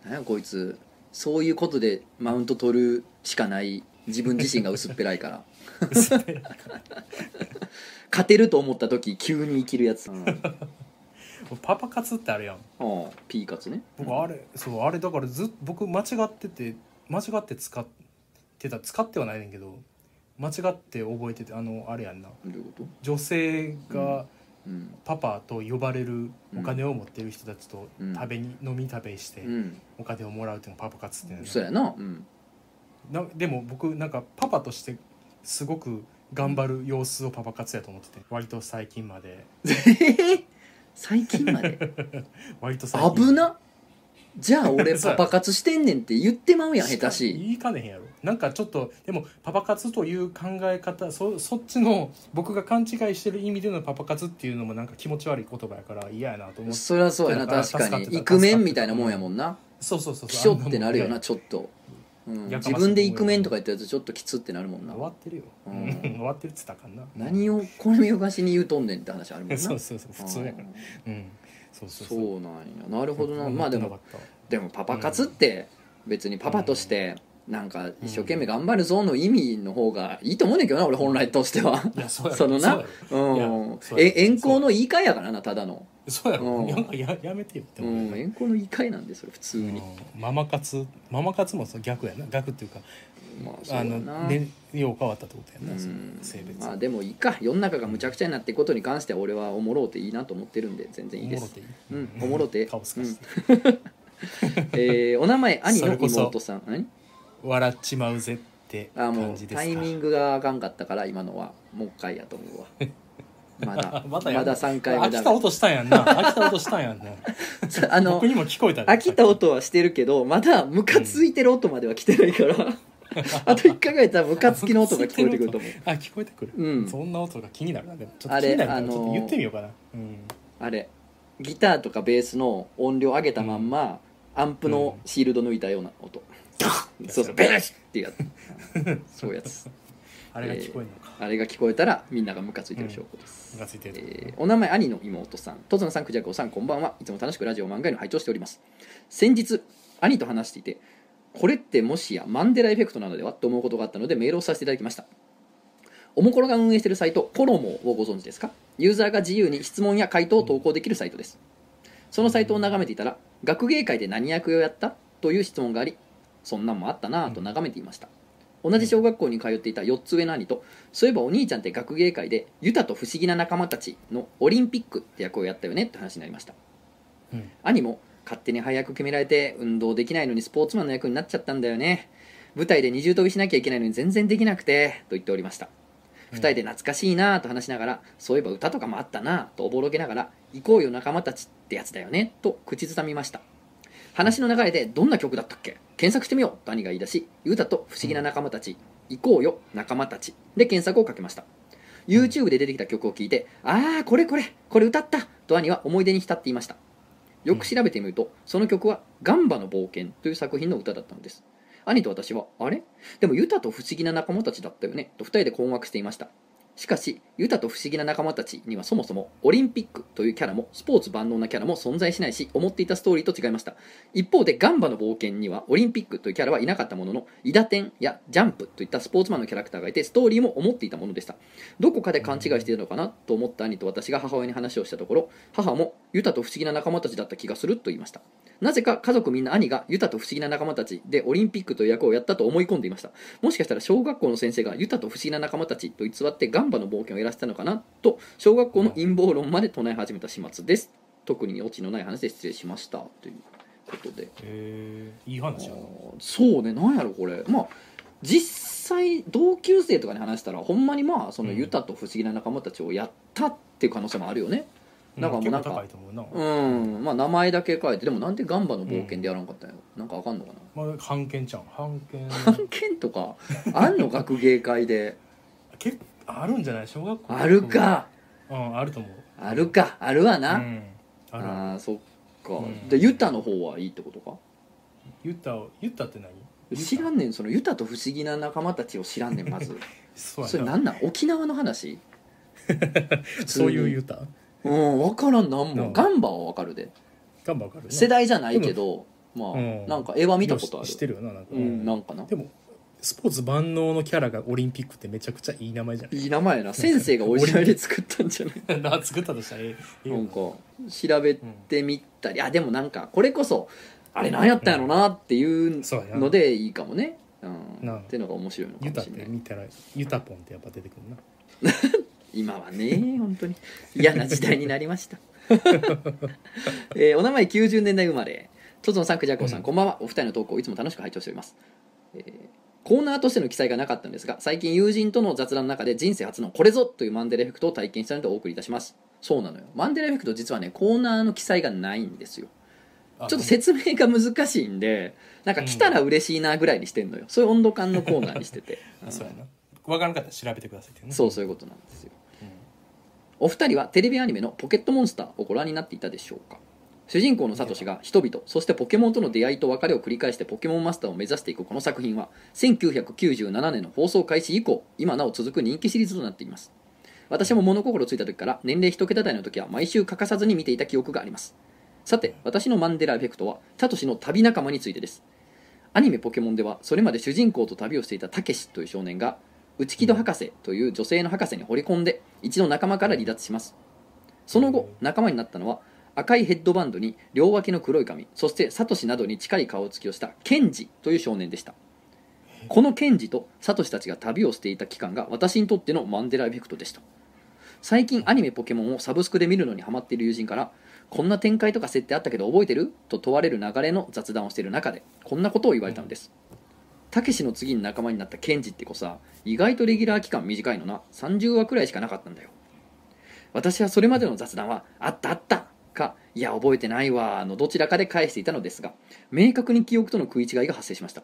なんやこいつ。そういうことでマウント取るしかない。自分自身が薄っぺらいから勝てると思った時急に生きるやつ、うん、あパパ活ってあるやん。あピーカツね。僕あれそうあれだからずっ僕間違ってて間違って使ってた。使ってはないねんけど間違って覚えててあのあれやんな。どういうこと？女性がうん。パパと呼ばれるお金を持ってる人たちとうん。食べに飲み食べしてうん。お金をもらうっていうのがパパ活っていうのそうやな。うん。なでも僕なんかパパとしてすごく頑張る様子をパパ活やと思ってて。割と最近まで。最近まで？割と最近。危な。じゃあ俺 パパ活してんねんって言ってまうやん下手し。言いかねへんやろ。なんかちょっとでもパパ活という考え方そそっちの僕が勘違いしてる意味でのパパ活っていうのもなんか気持ち悪い言葉やから嫌やなと思って。そりゃそうやな確かに。イクメンみたいなもんやもんな。そうそうそう。きしょってなるよなちょっと、うん、自分でイクメンとか言ったやつちょっときつってなるもんな。終わってるよ、うん。うん終わってるっつったかんな。何をこの見がしに言うとんねんって話あるもんな。そうそうそう普通やから。うん。そうそうそう。なんや。なるほどな。まあでもでもパパ活って別にパパとしてなんか一生懸命頑張るぞの意味の方がいいと思うねんけどな俺本来としては。たいやそうやろそのな。そうん。え遠行の言い換えやからなただのそうやろ。うん。なんかややめてよってう思う、ん。遠行の言い換えなんでそれ普通に。うんママ活ママ活もそう逆やな逆っていうかまあそうあの、ね、よう変わったってことやな、そのうん性別、まあでもいいか世の中がむちゃくちゃになっていくことに関しては俺はおもろうていいなと思ってるんで全然いいですおもろていいうんおもろて顔すかして、えーお名前兄のそれこそ妹さん何笑っちまうぜってあもう感じですかタイミングがあかんかったから今のはもう一回やと思うわまだ。まだやまだ3回目だ飽きた音したんやんな。飽きた音したんやんな。あの僕にも聞こえたで。飽きた音はしてるけどまだムカついてる音までは来てないから、あと1回ぐらいたらムカつきの音が聞こえてくると思う。あ聞こえてくる、うん。そんな音が気になるな。でもちょっとあれ気になるからあのーちょっと言ってみようかな、うん。あれギターとかベースの音量上げたまんま、アンプのシールド抜いたような音、そうそうベース。っていうやつ。そういうやつあれが聞こえるのか、あれが聞こえたらみんながムカついてる証拠です、ムカついてるえーお名前兄の妹さん。戸綱さんクジャコさんこんばんは。いつも楽しくラジオ漫画の拝聴しております。先日兄と話していてこれってもしやマンデラエフェクトなのではと思うことがあったのでメールをさせていただきました。おもころが運営しているサイトコロモをご存知ですか？ユーザーが自由に質問や回答を投稿できるサイトです。そのサイトを眺めていたら学芸会で何役をやった？という質問がありそんなんもあったなぁと眺めていました同じ小学校に通っていた4つ上の兄とそういえばお兄ちゃんって学芸会でユタと不思議な仲間たちのオリンピックって役をやったよねって話になりました。うん。兄も勝手に早く決められて運動できないのにスポーツマンの役になっちゃったんだよね。舞台で二重跳びしなきゃいけないのに全然できなくてと言っておりました。うん。2人で懐かしいなぁと話しながらそういえば歌とかもあったなぁとおぼろげながら行こうよ仲間たちってやつだよねと口ずさみました話の流れでどんな曲だったっけ？検索してみよう。と兄が言い出し歌と不思議な仲間たち、行こうよ仲間たち。で検索をかけました。YouTube で出てきた曲を聴いてああこれこれこれ歌った！と兄は思い出に浸っていました。よく調べてみるとその曲は「ガンバの冒険」という作品の歌だったのです。兄と私はあれ？でもユタと不思議な仲間たちだったよね。と2人で困惑していました。しかしユタと不思議な仲間たちにはそもそもオリンピックというキャラもスポーツ万能なキャラも存在しないし思っていたストーリーと違いました一方でガンバの冒険にはオリンピックというキャラはいなかったもののイダテンやジャンプといったスポーツマンのキャラクターがいてストーリーも思っていたものでしたどこかで勘違いしているのかなと思った兄と私が母親に話をしたところ母もユタと不思議な仲間たちだった気がすると言いましたなぜか家族みんな兄がユタと不思議な仲間たちでオリンピックという役をやったと思い込んでいました。もしかしたら小学校の先生がユタと不思議な仲間たちと偽ってガンバの冒険をやらせたのかなと小学校の陰謀論まで唱え始めた始末です。特にオチのない話で失礼しました。ということで。へえいい話やなそうね。なんやろこれ。まあ実際同級生とかに話したらほんまにまあそのうん。ユタと不思議な仲間たちをやったっていう可能性もあるよねなんかもうなんか。うん。まあ名前だけ書いてでもなんでガンバの冒険でやらんかったんやろなんかあかんのかな。まあ判件ちゃん判件案件とかあんの学芸会で。結構あるんじゃない？小学校。あるか。うん。あると思う。あるか。あるわうな、ん。あるああそっか、うん。でユタの方はいいってことか？ユタをユタって何？知らんねん。そのユタと不思議な仲間たちを知らんねんまず。そそれなんなん？沖縄の話？そういうユタ？うん分からんなんも、うん。ガンバは分かるで。ガンバわかるね。世代じゃないけど、まあ、うん。なんか絵は見たことある。知ってるよななんか、うんなんかな。でもスポーツ万能のキャラがオリンピックってめちゃくちゃいい名前じゃい？い名前やな。先生がオリジナルで作ったんじゃない？ないな作ったとしたらええ。ええよな。んか調べてみたり、あでもなんかこれこそあれ何やったんやろなっていうそうやな。のでいいかもね、うん、なあ。っていうのが面白いのかユタっもしれない。て見たらユタポンってやっぱ出てくるな 今はね本当に。嫌な時代になりました、えーお名前90年代生まれ。トゾンさんクジャコウさん、うん。こんばんは。お二人の投稿をいつも楽しく拝聴しております、えーコーナーとしての記載がなかったんですが最近友人との雑談の中で人生初のこれぞというマンデラエフェクトを体験したのでお送りいたします。そうなのよ。マンデラエフェクト実はねコーナーの記載がないんですよ。あちょっと説明が難しいんでなんか来たら嬉しいなぐらいにしてんのよ。そういう温度感のコーナーにしてて。あそうやな。分からんかったら調べてくださいってね。そうそういうことなんですよ。うんお二人はテレビアニメの「ポケットモンスター」をご覧になっていたでしょうか？主人公のサトシが人々そしてポケモンとの出会いと別れを繰り返してポケモンマスターを目指していくこの作品は1997年の放送開始以降今なお続く人気シリーズとなっています。私も物心ついた時から年齢一桁台の時は毎週欠かさずに見ていた記憶があります。さて私のマンデラエフェクトはサトシの旅仲間についてです。アニメ「ポケモン」ではそれまで主人公と旅をしていたたけしという少年が内木戸博士という女性の博士に惚れ込んで一度仲間から離脱します。その後仲間になったのは赤いヘッドバンドに両脇の黒い髪そしてサトシなどに近い顔つきをしたケンジという少年でした。このケンジとサトシたちが旅をしていた期間が私にとってのマンデラエフェクトでした。最近アニメ「ポケモン」をサブスクで見るのにハマっている友人からこんな展開とか設定あったけど覚えてる？と問われる流れの雑談をしている中でこんなことを言われたのですたけしの次に仲間になったケンジって子さ意外とレギュラー期間短いのな。30話くらいしかなかったんだよ。私はそれまでの雑談はあったあったかいや覚えてないわのどちらかで返していたのですが明確に記憶との食い違いが発生しました。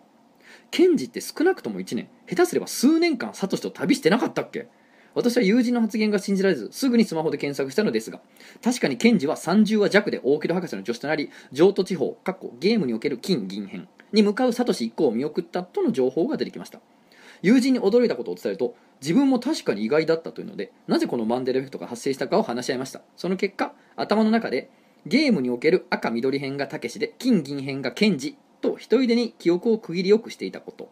ケンジって少なくとも1年下手すれば数年間サトシと旅してなかったっけ？私は友人の発言が信じられずすぐにスマホで検索したのですが確かにケンジは30話弱で大木戸博士の助手となり譲渡地方かっこゲームにおける金銀編に向かうサトシ一行を見送ったとの情報が出てきました。友人に驚いたことを伝えると自分も確かに意外だったというのでなぜこのマンデラエフェクトが発生したかを話し合いました。その結果頭の中でゲームにおける赤緑編がたけしで金銀編がケンジと一人でに記憶を区切りよくしていたこと。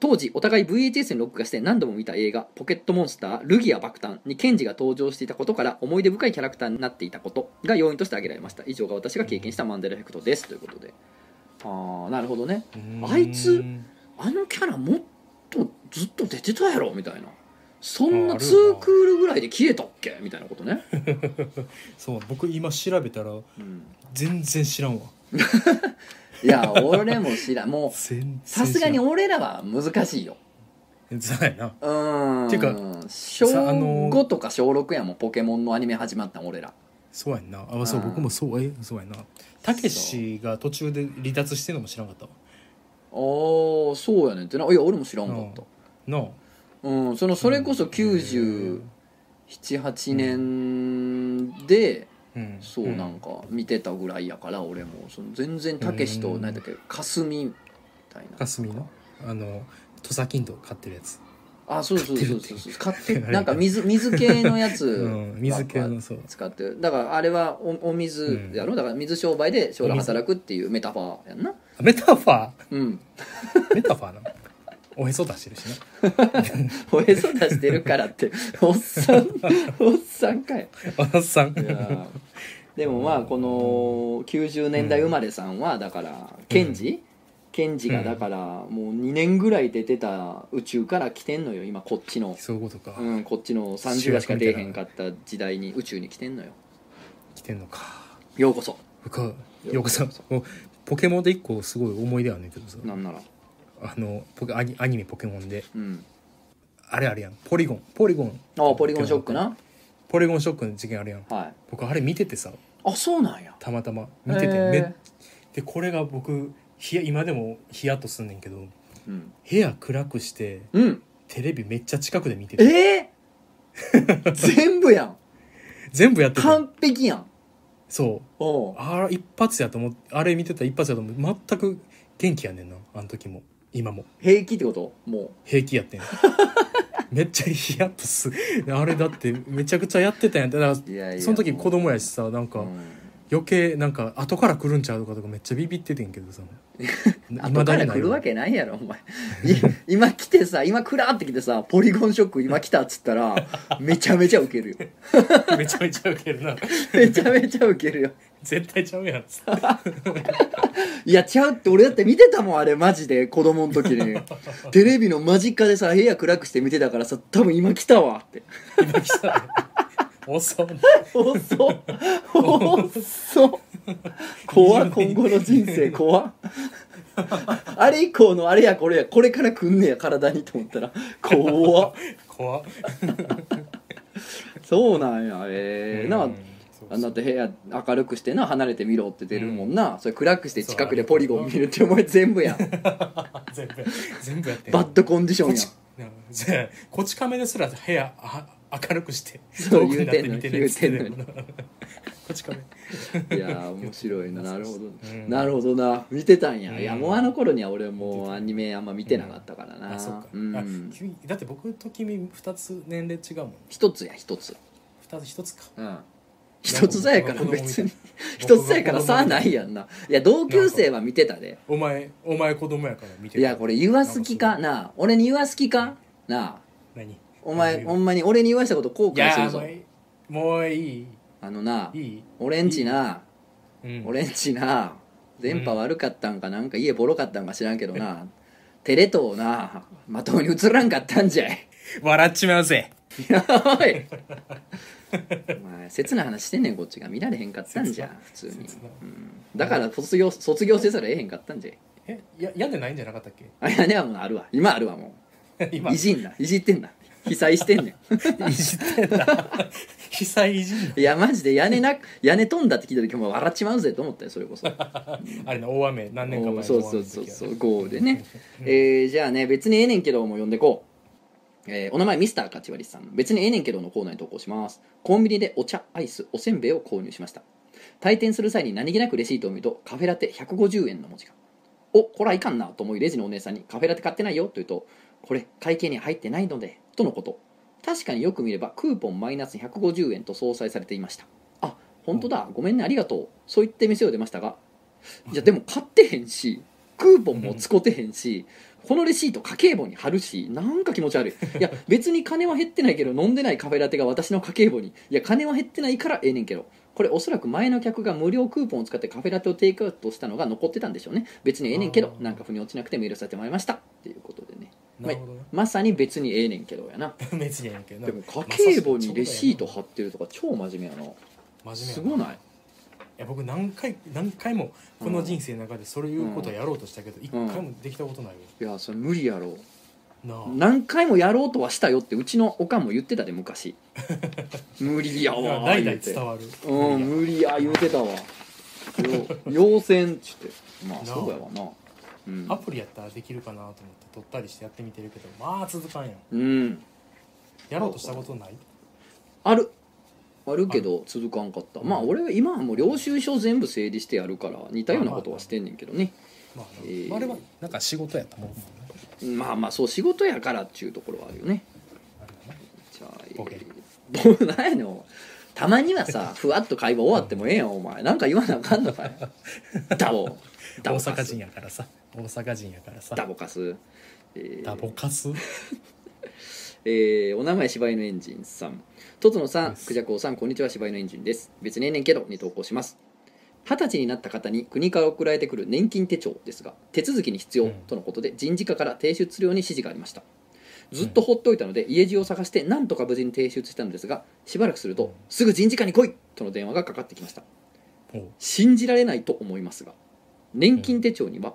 当時お互い VHS に録画して何度も見た映画「ポケットモンスタールギア爆誕」にケンジが登場していたことから思い出深いキャラクターになっていたことが要因として挙げられました。以上が私が経験したマンデラエフェクトです。ということで。ああなるほどね。あいつあのキャラもっとずっと出てたやろみたいな。そんなああるよな。2クールぐらいで消えたっけ？みたいなことね、そう僕今調べたらうん、全然知らんわ。いや俺も知らん。もうさすがに知俺らは難しいよ。うやな。うーんていうか小さあの5とか小6やもんポケモンのアニメ始まったん俺らそうやんな。あそううん僕もそう。えそうやな。たけしが途中で離脱してるのも知らんかったわ。ああそうやねんってな。いや俺も知らんかった。なあ。うん、そのそれこそ978年でうん。そうなんか見てたぐらいやから俺も。その全然たけしとうん。何だっけかすみみたいな。かすみの？あの土佐金と買ってるやつあそうそうそうそう。って何なんか水水系のやつ、うん水系のそう。使ってる。だからあれはおお水やろ、だから水商売で将来働くっていうメタファーやんな。あメタファうん。ーメタファーなの？おへそ出してるしな。おへそ出してるからって。おっさん おっさんかい。おっさん。いやー。でもまあこの90年代生まれさんはだからケンジ、ケンジがだからもう2年ぐらい出てた宇宙から来てんのよ今こっちの、そういうことか、うん、こっちの30話しか出えへんかった時代に宇宙に来てんのよ。来てんのか。ようこそ。ようこそ。ポケモンで一個すごい思い出あんねんけどさ。なんなら。あのポケアニアニメポケモンで。うん。あれあるやん。ポリゴン。ポリゴン。ああポリゴンショックな。ポリゴンショックの事件あるやん。はい。僕あれ見ててさ。あそうなんや。たまたま見てて。めでこれが僕今でもヒヤッとすんねんけどうん、部屋暗くしてうん、テレビめっちゃ近くで見ててえー、全部やん。全部やってて。完璧やん。そう。あれ一発やと思ってあれ見てたら一発やと思って全く元気やねんなあの時も。今も。平気ってこと？も平気やってん。めっちゃヒヤッとすあれだってめちゃくちゃやってたやん。だからその時子供やしさなんか、うん余計なんか後から来るんちゃうとかとかめっちゃビビっててんけどさ。後から来るわけないやろお前。い今来てさ今クラーって来てさポリゴンショック今来たっつったら めちゃめちゃウケるよ。めちゃめちゃウケるな。めちゃめちゃウケるよ。絶対ちゃうやん。ついやちゃうって俺だって見てたもんあれマジで。子供の時に。テレビの間近でさ部屋暗くして見てたからさ多分今来たわって。今来た遅っ遅っ遅っ怖っ今後の人生怖っあれ以降のあれやこれや。これから来んねや体にと思ったら。怖っ。怖っ。そうなんや。ええなうん。そうあんなって部屋明るくしてな離れてみろって出るもんな、それ暗くして近くでポリゴン見るってお前全部やん。全 部全部やって。んバッドコンディションやこち亀ですら部屋あ明るくしてそう遠くになって見てる言うてんのにこち亀。いやー面白いな。なるほど、うん。なるほどな。見てたんや、うん。いやもうあの頃には俺もうアニメあんま見てなかったからな、あそっか、うん。だって僕と君2つ年齢違うもん一つや一つ。2つ1つか。うん。一つさやから別に。一つさやから差ないやんな。いや同級生は見てたで。お前お前子供やから見ていやこれ言わす気か？なあ。俺に言わす気か？なあ。何？お前ほいんまに俺に言わしたこと後悔すやるぞ。もういい。あのないい、俺んちなうん、俺んちな電波悪かったんかなんか家ボロかったんか知らんけどなテレ東なまともに映らんかったんじゃい。笑っちまうぜ。おい。お前切な話してんねんこっちが見られへんかったんじゃん普通に、だから卒業卒業せざるをえへんかったんじゃい。えや病んでないんじゃなかったっけ？あいやねはもうあるわ。今あるわも 今ういじんないじってんな被災してんねん。いじってんだ 被災いじんいやマジで屋根な屋根飛んだって聞いた時もう笑っちまうぜと思ったよそれこそ。あれの大雨。何年か前のそうそうそうそう豪雨でね、えーじゃあね別にええねんけども呼んでこう、えーお名前ミスターカチワリさん。別にええねんけどのコーナーに投稿します。コンビニでお茶アイスおせんべいを購入しました。退店する際に何気なくレシートを見るとカフェラテ150円の文字が。おこれはいかんなと思いレジのお姉さんにカフェラテ買ってないよと言うとこれ会計に入ってないのでとのこと。確かによく見ればクーポンマイナス150円と相殺されていました。あ本当だ。ごめんね。ありがとう。そう言って店を出ましたが。いやでも買ってへんしクーポンも使ってへんしこのレシート家計簿に貼るしなんか気持ち悪い。いや別に金は減ってないけど飲んでないカフェラテが私の家計簿に。いや金は減ってないからええねんけど。これおそらく前の客が無料クーポンを使ってカフェラテをテイクアウトしたのが残ってたんでしょうね。別にええねんけどなんか腑に落ちなくてメールさせてもらいました。っていうことでねなるほどね。まさに別にええねんけどやな。別にやねんけど。なでも家計簿にレシート貼ってるとか超真面目やな。真面目やすごない？いや僕何回何回もこの人生の中でそういうことをやろうとしたけど一回もできたことないよいやそれ無理やろ。なあ。何回もやろうとはしたよってうちのおかんも言ってたで昔。無理やわ代々伝わる。うん無理や。言うてたわ。よ要線っつって。まあなあ。そうやわな。うん。アプリやったらできるかなと思って撮ったりしてやってみてるけどまあ続かんやんうん。やろうとしたことない？ある。あるけど続かんかった。まあ俺は今はもう領収書全部整理してやるから似たようなことはしてんねんけどね。まあ、えーまああ。れはなんか仕事やったもんね。まあまあそう仕事やからっちゅうところはあるよね。じゃあえー、何やねん。お前たまにはさ ふわっと会話終わってもええやんお前。なんか言わなあかんのかよ。ダボ。ダ大ボカス阪人やからさ。大阪人やからさ。ダボカスえーダボカス？えーお名前柴犬エンジンさん。とつのさんです。くじゃこうさんこんにちは柴犬エンジンです。別にええねんけどに投稿します。二十歳になった方に国から送られてくる年金手帳ですが手続きに必要うん。とのことで人事課から提出するように指示がありました。ずっと放っておいたので家中を探してなんとか無事に提出したのですがしばらくするとすぐ人事課に来い！との電話がかかってきました。信じられないと思いますが年金手帳には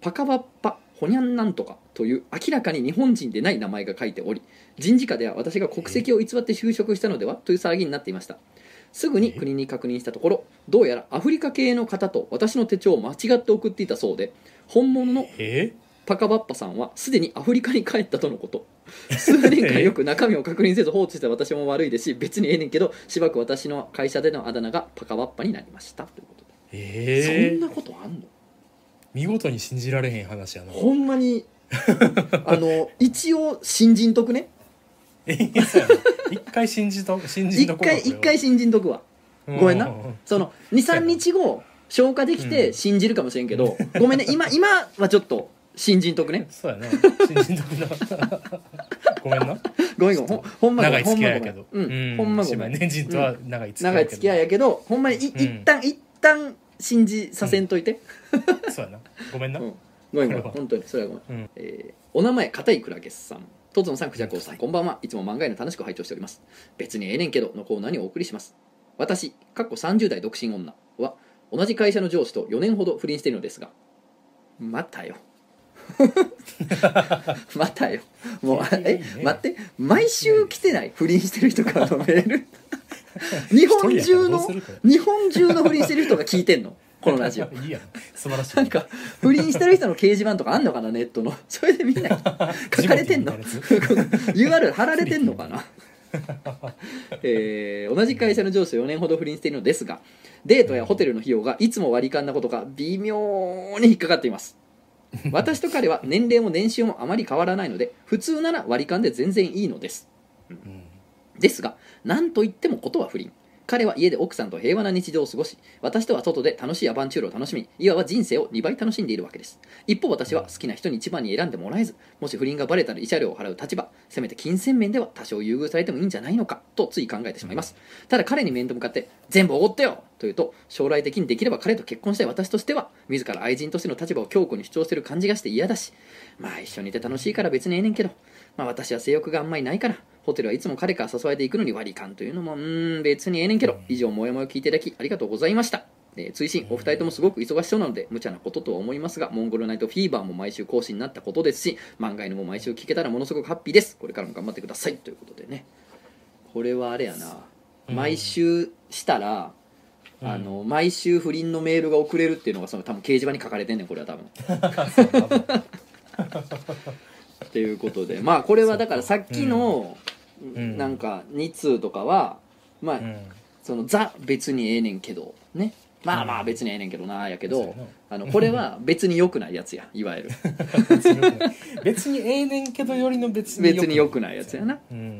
パカバッパホニャンなんとかという明らかに日本人でない名前が書いており人事課では私が国籍を偽って就職したのではという騒ぎになっていました。すぐに国に確認したところどうやらアフリカ系の方と私の手帳を間違って送っていたそうで本物のえ？パカバッパさんはすでにアフリカに帰ったとのこと。数年間よく中身を確認せず放置した私も悪いですし別にええねんけどしばらく私の会社でのあだ名がパカバッパになりました。ということで。えそんなことあんの？見事に信じられへん話やな。ほんまに あの一応新人とくね？一回信じと信じ一とこう回一回新人とくわ。ごめんな。うんうん。うんその23日後消化できて信じるかもしれんけど、ごめんね。今今はちょっと信じんとくね？そうやな。新人得な。ごめんな。ごめんごめん。ほんほんま長い付き合いやけど。ほんうん、ほんまごめん。年人とは長い付き合い長い付き合いやけどほんまにい、うん。一旦一旦信じさせんといて、そうやな。ごめんな。うん。ごめんごめん。これは。本当にそれはごめん、うん。えーお名前片井倉家さん。とつのさんくじゃこうさん。こんばんは。いつも漫画への楽しく拝聴しております。別にええねんけどのコーナーにお送りします。私かっこ30代独身女は同じ会社の上司と4年ほど不倫しているのですが。またよ。またよ。もうえいいね。待って。毎週来てない？不倫してる人からのメール 日本中の日本中の不倫してる人が聞いてんの？このラジオ。いいやん。素晴らしい。なんか不倫してる人の掲示板とかあんのかな？ネットの。それでみんな 書かれてんの？URL 貼られてんのかな？えー同じ会社の上司と4年ほど不倫しているのですがデートやホテルの費用がいつも割り勘なことが微妙に引っかかっています。私と彼は年齢も年収もあまり変わらないので普通なら割り勘で全然いいのです。うんですが何といってもことは不倫。彼は家で奥さんと平和な日常を過ごし私とは外で楽しいアバンチュールを楽しみいわば人生を2倍楽しんでいるわけです。一方私は好きな人に一番に選んでもらえずもし不倫がバレたら慰謝料を払う立場せめて金銭面では多少優遇されてもいいんじゃないのかとつい考えてしまいます。ただ彼に面と向かって全部おごってよと言うと将来的にできれば彼と結婚したい私としては自ら愛人としての立場を強固に主張してる感じがして嫌だしまあ一緒にいて楽しいから別にええねんけどまあ私は性欲があんまりないからホテルはいつも彼から誘われていくのに割り勘というのもうーん別にええねんけど以上もやもや聞いていただきありがとうございました。えー追伸お二人ともすごく忙しそうなので無茶なこととは思いますがモンゴルナイトフィーバーも毎週更新になったことですし漫画犬も毎週聞けたらものすごくハッピーです。これからも頑張ってくださいということでね。これはあれやな。うん。毎週したら、うん。あの毎週不倫のメールが送れるっていうのがその多分掲示板に書かれてんねんこれは多分。っていうことで。まあこれはだからさっきの、んなんか2通とかはまあ、うん。そのザ別にええねんけどね。まあまあ別にええねんけどなやけどあのこれは別に良くないやつやいわゆる。別にええねんけどよりの別に別に良くないやつやな。うん。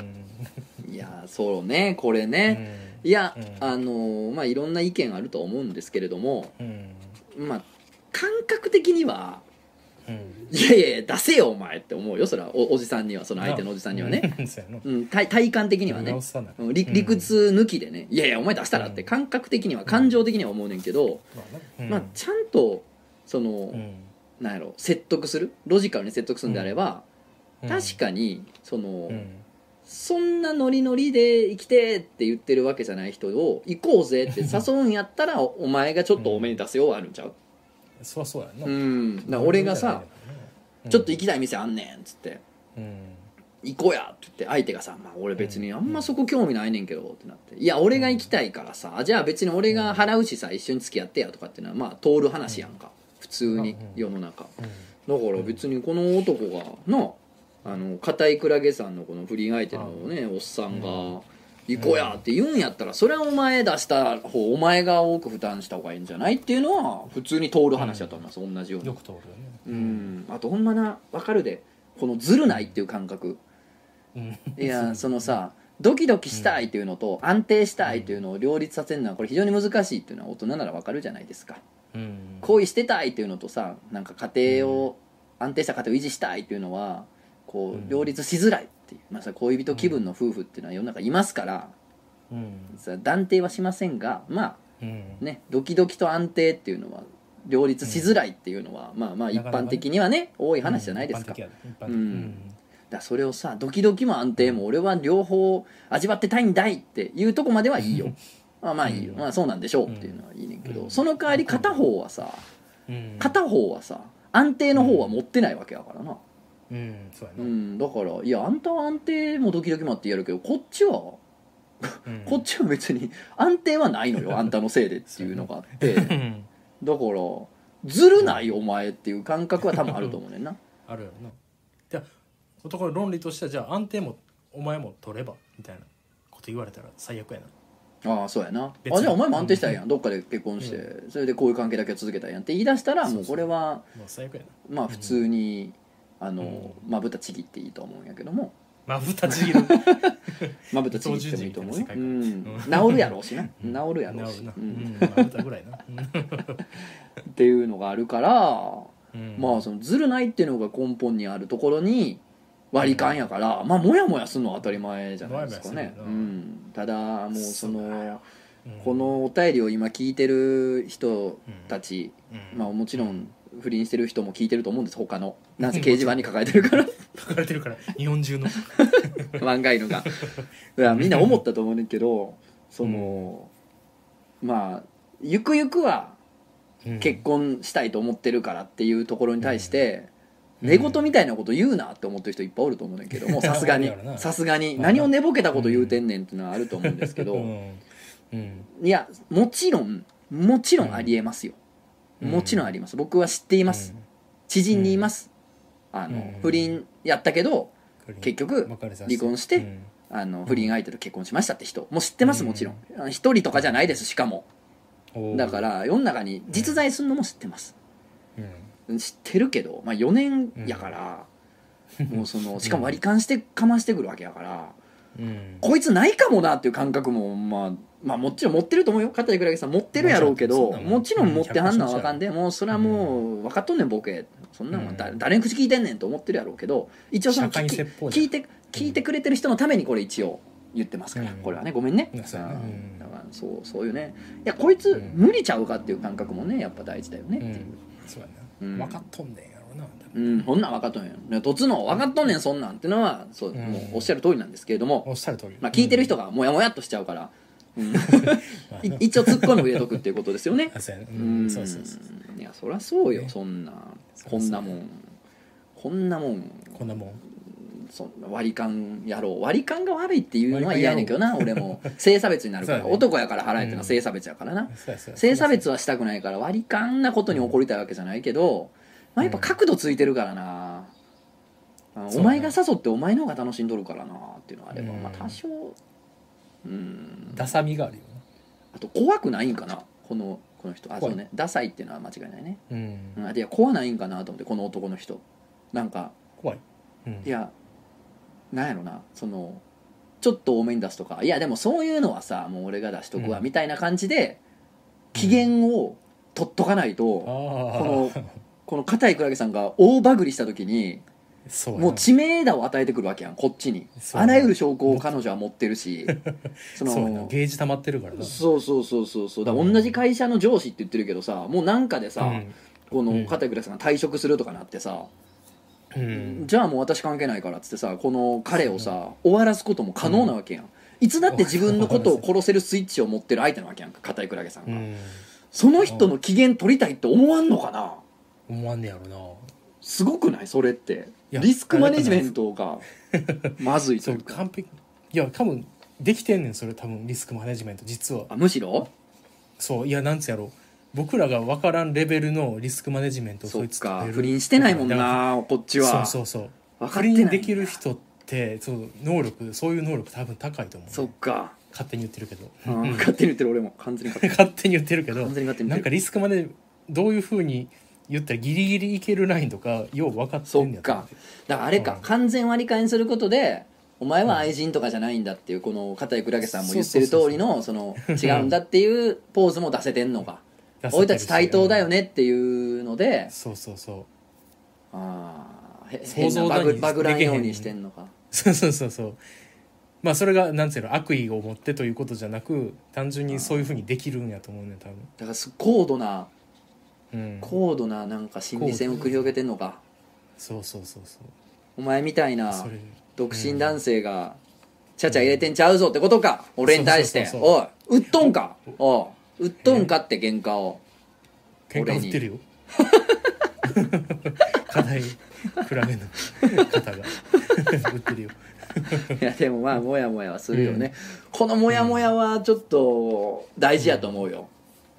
いやそうねこれね、いや、あのまあいろんな意見あると思うんですけれどもうん。まあ感覚的にはうん。いやいや出せよお前って思うよそれは。おおじさんにはその相手のおじさんにはね、うん。そうやな。うん、体体感的にはね。直さない。うん理理屈抜きでね。いやいやお前出したらって感覚的には感情的には思うねんけど、まあなまあちゃんとその、うん。なんやろ説得する？ロジカルに説得するんであれば、うん。確かにその、うん。そんなノリノリで生きてって言ってるわけじゃない人を行こうぜって誘うんやったらおお前がちょっと多めに出すよはあるんちゃう？そりゃそうやな。うん。だから俺がさ「ちょっと行きたい店あんねん」っつって。うん「行こうや」って言って相手がさ「まあ、俺別にあんまそこ興味ないねんけど」ってなって「いや俺が行きたいからさじゃあ別に俺が払うしさ一緒に付き合ってや」とかっていうのはまあ通る話やんか。普通に世の中。だから別にこの男がなあの片井クラゲさんのこの不倫相手のねおっさんが「行こうや」って言うんやったらそれはお前出した方お前が多く負担した方がいいんじゃないっていうのは普通に通る話だと思います。同じように。よく通るよね。うん。あとほんまな分かるで。このずるないっていう感覚。うん。いやそのさドキドキしたいっていうのと安定したいっていうのを両立させるのはこれ非常に難しいっていうのは大人なら分かるじゃないですか。うん。恋してたいっていうのとさなんか家庭を、安定した家庭を維持したいっていうのはこうん。う両立しづらいっていう、まあ、さ恋人気分の夫婦っていうのは世の中いますから、うん。さ断定はしませんがまうん。あねドキドキと安定っていうのは両立しづらいっていうのは、まあまあ一般的にはね多い話じゃないですか,、うんうん。だからそれをさドキドキも安定も俺は両方味わってたいんだいっていうとこまではいいよ。まあまあいいよ、うん。まあそうなんでしょうっていうのはいいねんけど、うん。その代わり片方はさうん。片方はさ安定の方は持ってないわけやからな、うんそうやう、なんだからいやあんたは安定もドキドキもあってやるけどこっちは、うん。こっちは別に安定はないのよ あんたのせいでっていうのがあって。だかうんらずるないお前っていう感覚は多分あると思うねんな。あるよな。じゃあ男の論理としてはじゃあ安定もお前も取ればみたいなこと言われたら最悪やな。ああそうやな。別に。あじゃあお前も安定したいやん。どっかで結婚して、それでこういう関係だけは続けたいやんって言い出したらもうこれはもう最悪やな。まあ普通にあのまぶたちぎっていいと思うんやけども。まぶたちぎる。まぶたちぎってもいいと思うよ、うん。治るやろうしな。治るやろうし、うん。うん。まぶたぐらいな。っていうのがあるから、うん。まあそのずるないっていうのが根本にあるところに割り勘やから、まあモヤモヤするのは当たり前じゃないですかね。うん、ただもうそのうん。このお便りを今聞いてる人たち、うん。まあもちろん不倫してる人も聞いてると思うんです他の。なん。せ掲示板に書かれてるから。書かれてるから日本中の。漫画犬が。いやみんな思ったと思うねんけどその、まあゆくゆくはうん。結婚したいと思ってるからっていうところに対して、うん。寝言みたいなこと言うなって思ってる人いっぱいおると思うねんけどもうさすがに。さすがにまあ。何を寝ぼけたこと言うてんねんっていうのはあると思うんですけど、うん。うん。いやもちろんもちろんありえますよ、うんもちろんあります。僕は知っています、知人にいます、あのうん。不倫やったけどうん結局離婚してうん。あの不倫相手と結婚しましたって人。もう知ってますうん。もちろん。一人とかじゃないですしかも。だから世の中に実在するのも知ってます。うん。知ってるけど、まあ、4年やから、もうその しかも割り勘してかましてくるわけやから、うん。こいつないかもなっていう感覚も、まあ、まあもちろん持ってると思うよ。片倉木さん持ってるやろうけどもちろん持ってはんのは分かんでもうそれはもう分かっとんねんボケ。そんなんはだうん。誰に口聞いてんねんと思ってるやろうけど一応その聞聞いて聞いてくれてる人のためにこれ一応言ってますから、うん。これはねごめんね、だからそうそういうね。いやこいつうん無理ちゃうかっていう感覚もねやっぱ大事だよねっていう。分かっとんねうん、そんなん分かっとんやん。とつの分かっとんねんそんなんってのはそう、うん。もうおっしゃる通りなんですけれども、おっしゃる通り。まあ、聞いてる人がモヤモヤっとしちゃうから、うん。ま あい一応ツッコミを入れとくっていうことですよね。あそうやねううんんそうそうそう。いやそりゃそうよね。そんな。こんなもん。こんなもん。こんなもん。そんな割り勘やろう。割り勘が悪いっていうのは嫌やねんけどな俺も。性差別になるから、そうやね。男やから払えってのは性差別やからな、そうやそうや。性差別はしたくないから割り勘なことに怒りたいわけじゃないけど、まあ、やっぱ角度ついてるからな、うお前が誘ってお前の方が楽しんどるからなっていうのがあれ。ば、うん。まあ多少うん。ダサみがあるよあと怖くないんかな。このこの人。あそうね。ダサいっていうのは間違いないね、なうん。うん、あといや怖ないんかなと思ってこの男の人。なんか怖い。うん。いやなんやろな。そのちょっと多めに出すとか。いやでもそういうのはさもう俺が出しとくわ、うん。みたいな感じで機嫌を取っとかないと、このこの片井倉木さんが大バグりした時にそうやなもう知名度を与えてくるわけやんこっちに。そうやなあらゆる証拠を彼女は持ってるし。そそうやなのゲージ溜まってるからな。そうそうそうそうそう。だから同じ会社の上司って言ってるけどさもうなんかでさ、うん。このうん。片井倉木さんが退職するとかなってさ、うん。じゃあもう私関係ないからっつってさこの彼をさ終わらすことも可能なわけやん、いつだって自分のことを殺せるスイッチを持ってる相手なわけやんか片井倉木さんが、うん。その人の機嫌取りたいって思わんのかな？思わんねやろな。すごくない？それって。いやリスクマネジメントがまずいとそいううか完璧。いや多分できてんねんそれ多分リスクマネジメント実は。あむしろ？そういやなんつやろ。僕らが分からんレベルのリスクマネジメントをそいつか取れる不倫してないもんだなこっちは。そうそうそう。不分かってない。倫できる人ってそう能力そういう能力多分高いと思う。そっか、勝手に言ってるけど、うんうん勝手に言ってる俺も。完全に勝手に。勝手に言ってるけど完全に勝手に言ってる。なんかリスクまでどういうふうに言ったらギリギリいけるラインとかよう分かってんねやと思か。だからあれか、うん。完全割り勘にすることでお前は愛人とかじゃないんだっていうこの片井倉家さんも言ってる通りのその違うんだっていうポーズも出せてんのか。出せてるし。俺たち対等だよねっていうのでそうそうそう。あーへ想変なバグバグらんようにしてんのか。そうそうそうそう。まあそれがなんつうの悪意を持ってということじゃなく単純にそういうふうにできるんやと思うね多分。だからす高度なうん高度ななんか心理戦を繰り広げてんのか。そうそうそうそう。お前みたいな独身男性がちゃちゃ入れてんちゃうぞってことか。俺に対して。おい売っとんか。おい売っとんかって喧嘩を。喧嘩売ってるよ。課題。暗めの。方が。売ってるよ。いやでもまあモヤモヤはするよね、このモヤモヤはちょっと大事やと思うよ、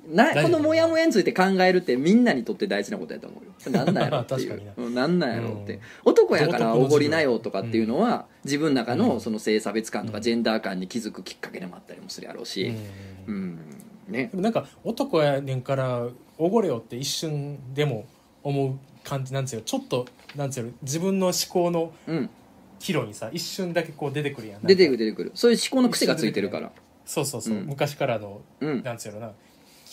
なこのモヤモヤについて考えるってみんなにとって大事なことやと思うよ。なんなんやろっていう。な。うんなんなんやろって、うん。男やからおごりなよとかっていうのは、自分の中うん。のその性差別感とかうん。ジェンダー感に気づくきっかけでもあったりもするやろうし。ううん。ん、ね。でもなんか男やねんからおごれよって一瞬でも思う感じなんですよ。ちょっとなんですよ自分の思考のうん。岐路にさ一瞬だけこう出てくるやん。出てくるる出てくるそういう思考の癖がついてるからそうそうそう、うん昔からのうんなんつうやろな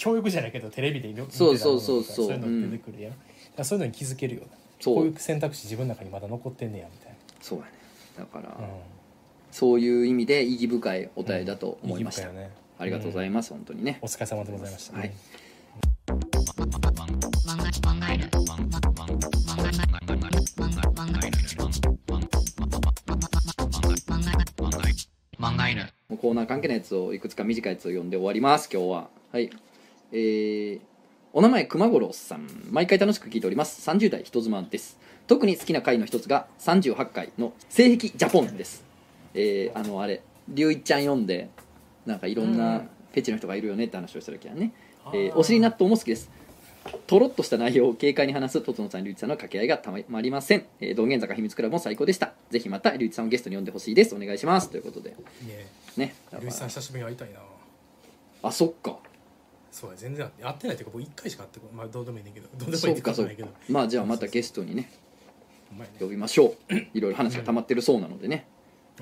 教育じゃないけどテレビで見てたそうそうそうそう。そういうの出てくるやん、だからそういうのに気づけるよな。そう。こういう選択肢自分の中にまだ残ってんねやみたいそうやね。だから、な、そういう意味で意義深いお便りだと思いました、意義深よね。ありがとうございます、本当にね。お疲れ様でございました、はい。もうコーナー関係のやつをいくつか短いやつを読んで終わります今日ははいえー、お名前熊五郎さん毎回楽しく聞いております30代人妻です特に好きな回の一つが38回の性癖ジャポンですえー、あのあれ龍一ちゃん読んでなんかいろんうなんフェチの人がいるよねって話をした時はね、えーお尻納豆も好きですとろっとした内容を軽快に話すとつのさん、りゅういちさんの掛け合いがたまりません。えー、道玄坂秘密クラブも最高でした。ぜひまたりゅういちさんをゲストに呼んでほしいです。お願いします。ということで。ねね。だからルイさん久しぶりに会いたいなあ、そっか。そうや全然会ってないっていうか僕1回しか会ってこまあどうでもいいねんけどどうでもいそいってことないけど。まあじゃあまたゲストにね、呼びましょう。いろいろ話が溜まってるそうなのでね。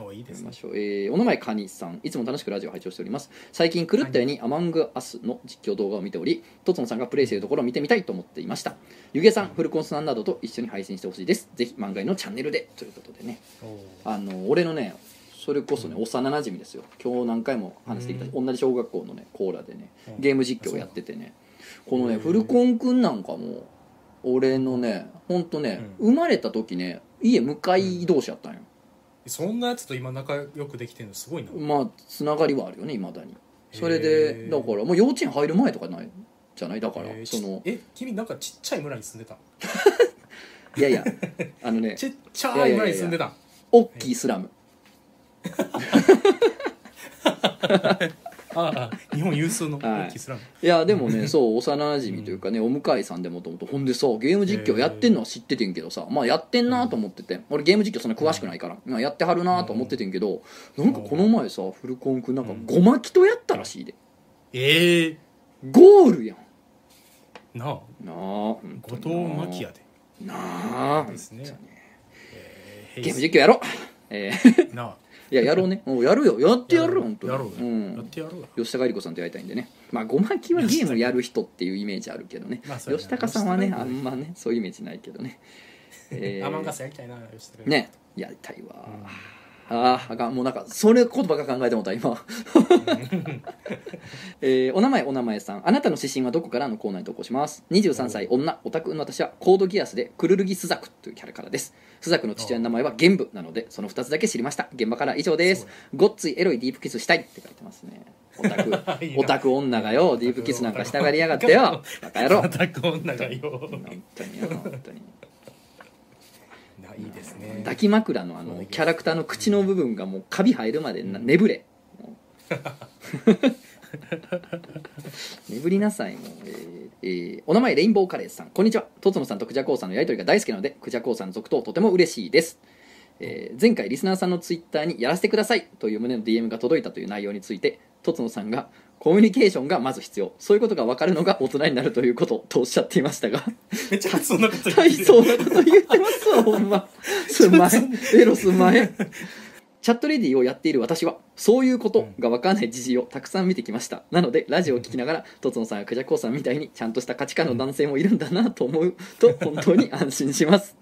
おいいですね呼びましょう。えーお名前カニさん。いつも楽しくラジオを拝聴しております。最近狂ったようにアマングアスの実況動画を見ており、とつのさんがプレイしているところを見てみたいと思っていました。ゆげさん、フルコンスさんなどと一緒に配信してほしいです。ぜひ漫画へのチャンネルで。ということでね。あの俺のねそれこそね幼なじみですよ。今日何回も話してきた、う同じ小学校のねコーラでねうん。ゲーム実況をやっててね。このねうん。フルコンくんなんかも俺のねほんとね、生まれた時ね家向かい同士やったんよ、そんなやつと今仲良くできてるのすごいな。まあつながりはあるよねいまだに。それへでーだからもう幼稚園入る前とかないじゃない？だから、えー。そのちえ君なんかちっちゃい村に住んでた？ん いやいやあのね ちっちゃい村に住んでた。ん大きいスラム ああ日本有数のはい。大きいスラム、いやでもね そう幼なじみというかねお向いさんでもともとほんでさゲーム実況やってんのは知っててんけどさまあやってんなと思ってて俺ゲーム実況そんな詳しくないから、まあ、やってはるなと思っててんけどなんかこの前さフルコンくんなんかごまきとやったらしいで。ええゴールやん。なあ。なあ。後藤真希やで。なあ。ですね。えゲーム実況やろう。えー。なあいややろうね。もうやるよ。やってやるよ本当に。やろうよ、うん。やってやろうよ吉高里子さんとやりたいんでね。まあごまきはゲームやる人っていうイメージあるけどね。まあそうやな。吉高さんはね吉高あんまねそういうイメージないけどね、えー。アマンガスやりたいな吉田ね。やりたいわ、うんあーあかんもうなんかそれことばっか考えてもうた今、えーお名前お名前さんあなたの指針はどこからのコーナーに投稿します。23歳女オタクの私はコードギアスでクルルギスザクというキャラからです。スザクの父親の名前は玄武なのでその2つだけ知りました。現場から以上です。ごっついエロいディープキスしたいって書いてますね。オタク。オタク女がよ。ディープキスなんかしたがりやがってよ。バカ野郎アタック女がよ。本当によ本当に。ないいですね。抱き枕のあのキャラクターの口の部分がもうカビ生えるまでな眠れ。も う眠りなさいもう、えーえーお名前レインボーカレーさん。こんにちは。とつのさんとクジャコウさんのやりとりが大好きなのでクジャコウさんの続投とても嬉しいです、えー前回リスナーさんのツイッターにやらせてくださいという旨の DM が届いたという内容についてとつのさんがコミュニケーションがまず必要。そういうことが分かるのが大人になるということとおっしゃっていましたが。めちゃくちゃそんなこと言大ってる。層なこと言ってます。わほんますんまへんエロすんまへんチャットレディをやっている私はそういうことが分からない時事をたくさん見てきました。なのでラジオを聞きながらとつのさんやクジャコウさんみたいにちゃんとした価値観の男性もいるんだなと思うと本当に安心します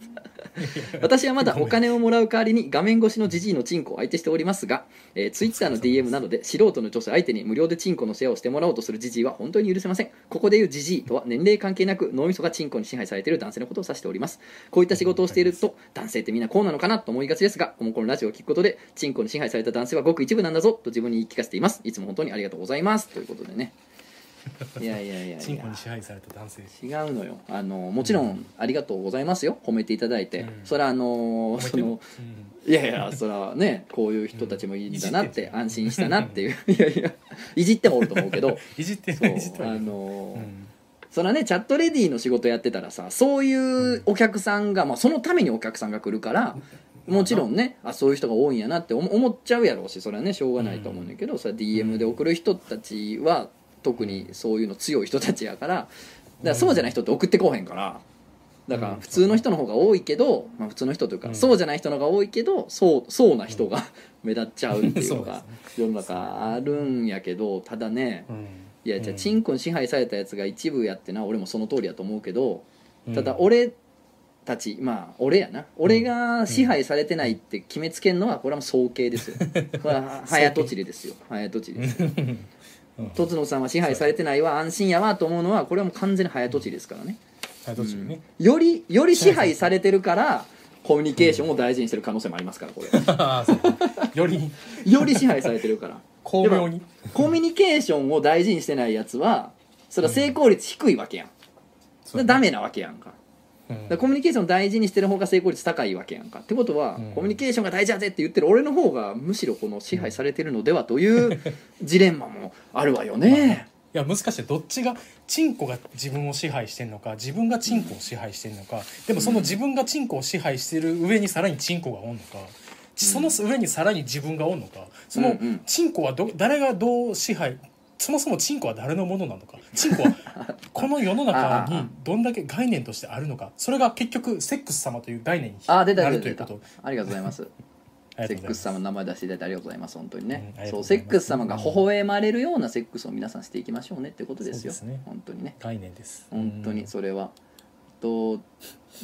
私はまだお金をもらう代わりに画面越しのジジイのチンコを相手しておりますが、えー、ツイッターの DM などで素人の女性相手に無料でチンコのシェアをしてもらおうとするジジイは本当に許せません。ここでいうジジイとは年齢関係なく脳みそがチンコに支配されている男性のことを指しております。こういった仕事をしていると男性ってみんなこうなのかなと思いがちですがこのこのラジオを聞くことでチンコに支配された男性はごく一部なんだぞと自分に言い聞かせています。いつも本当にありがとうございます。ということでね いやいやいやいや。チンコに支配された男性。違うのよ。あのもちろんありがとうございますよ。褒めていただいて、うん。それはあのそのいやいやそれはねこういう人たちもいいんだなって安心したなっていう。いやいやいじってもおると思うけど。いじってそうないあのうん。それはねチャットレディの仕事やってたらさそういうお客さんが、まあ、そのためにお客さんが来るからもちろんねあそういう人が多いんやなって思思っちゃうやろうしそれはねしょうがないと思うんだけど、それは DM で送る人たちは特にそういうの強い人たちやからだからそうじゃない人って送ってこうへんからだからうん。普通の人の方が多いけど、まあ、普通の人というか、うん。そうじゃない人の方が多いけどそうそうな人が目立っちゃうっていうのが そ世の中あるんやけどただねうん。いやじゃあうん。チンコに支配されたやつが一部やってな俺もその通りやと思うけどうん。ただ俺たちまあ俺やな。俺が支配されてないって決めつけるのはこれはもう早計ですよ。これは早とちりですよ。早とちりですうん とつのさんは支配されてないわ。安心やわと思うのはこれはもう完全に早とちりですからね。はいどっちにねよりより支配されてるからコミュニケーションを大事にしてる可能性もありますからこれ。ああそうより。より支配されてるから。巧妙に。コミュニケーションを大事にしてないやつはそれは成功率低いわけやん、そうダメなわけやんか。うんだコミュニケーションを大事にしてる方が成功率高いわけやんか。ってことは、うん。コミュニケーションが大事だぜって言ってる俺の方がむしろこの支配されてるのではというジレンマもあるわよね、いや難しいどっちがチンコが自分を支配してんのか自分がチンコを支配してんのかでもその自分がチンコを支配してる上にさらにチンコがおんのかその上にさらに自分がおんのかそのチンコはど誰がどう支配そもそもチンコは誰のものなのか？チンコはこの世の中にどんだけ概念としてあるのか？それが結局セックス様という概念になるということ？ありがとうございます。ありがとうございます。セックス様の名前出していただいてありがとうございます本当にね、うんそうセックス様が微笑まれるようなセックスを皆さんしていきましょうねってことですよ。ですね。本当にね。概念です。本当にそれは、と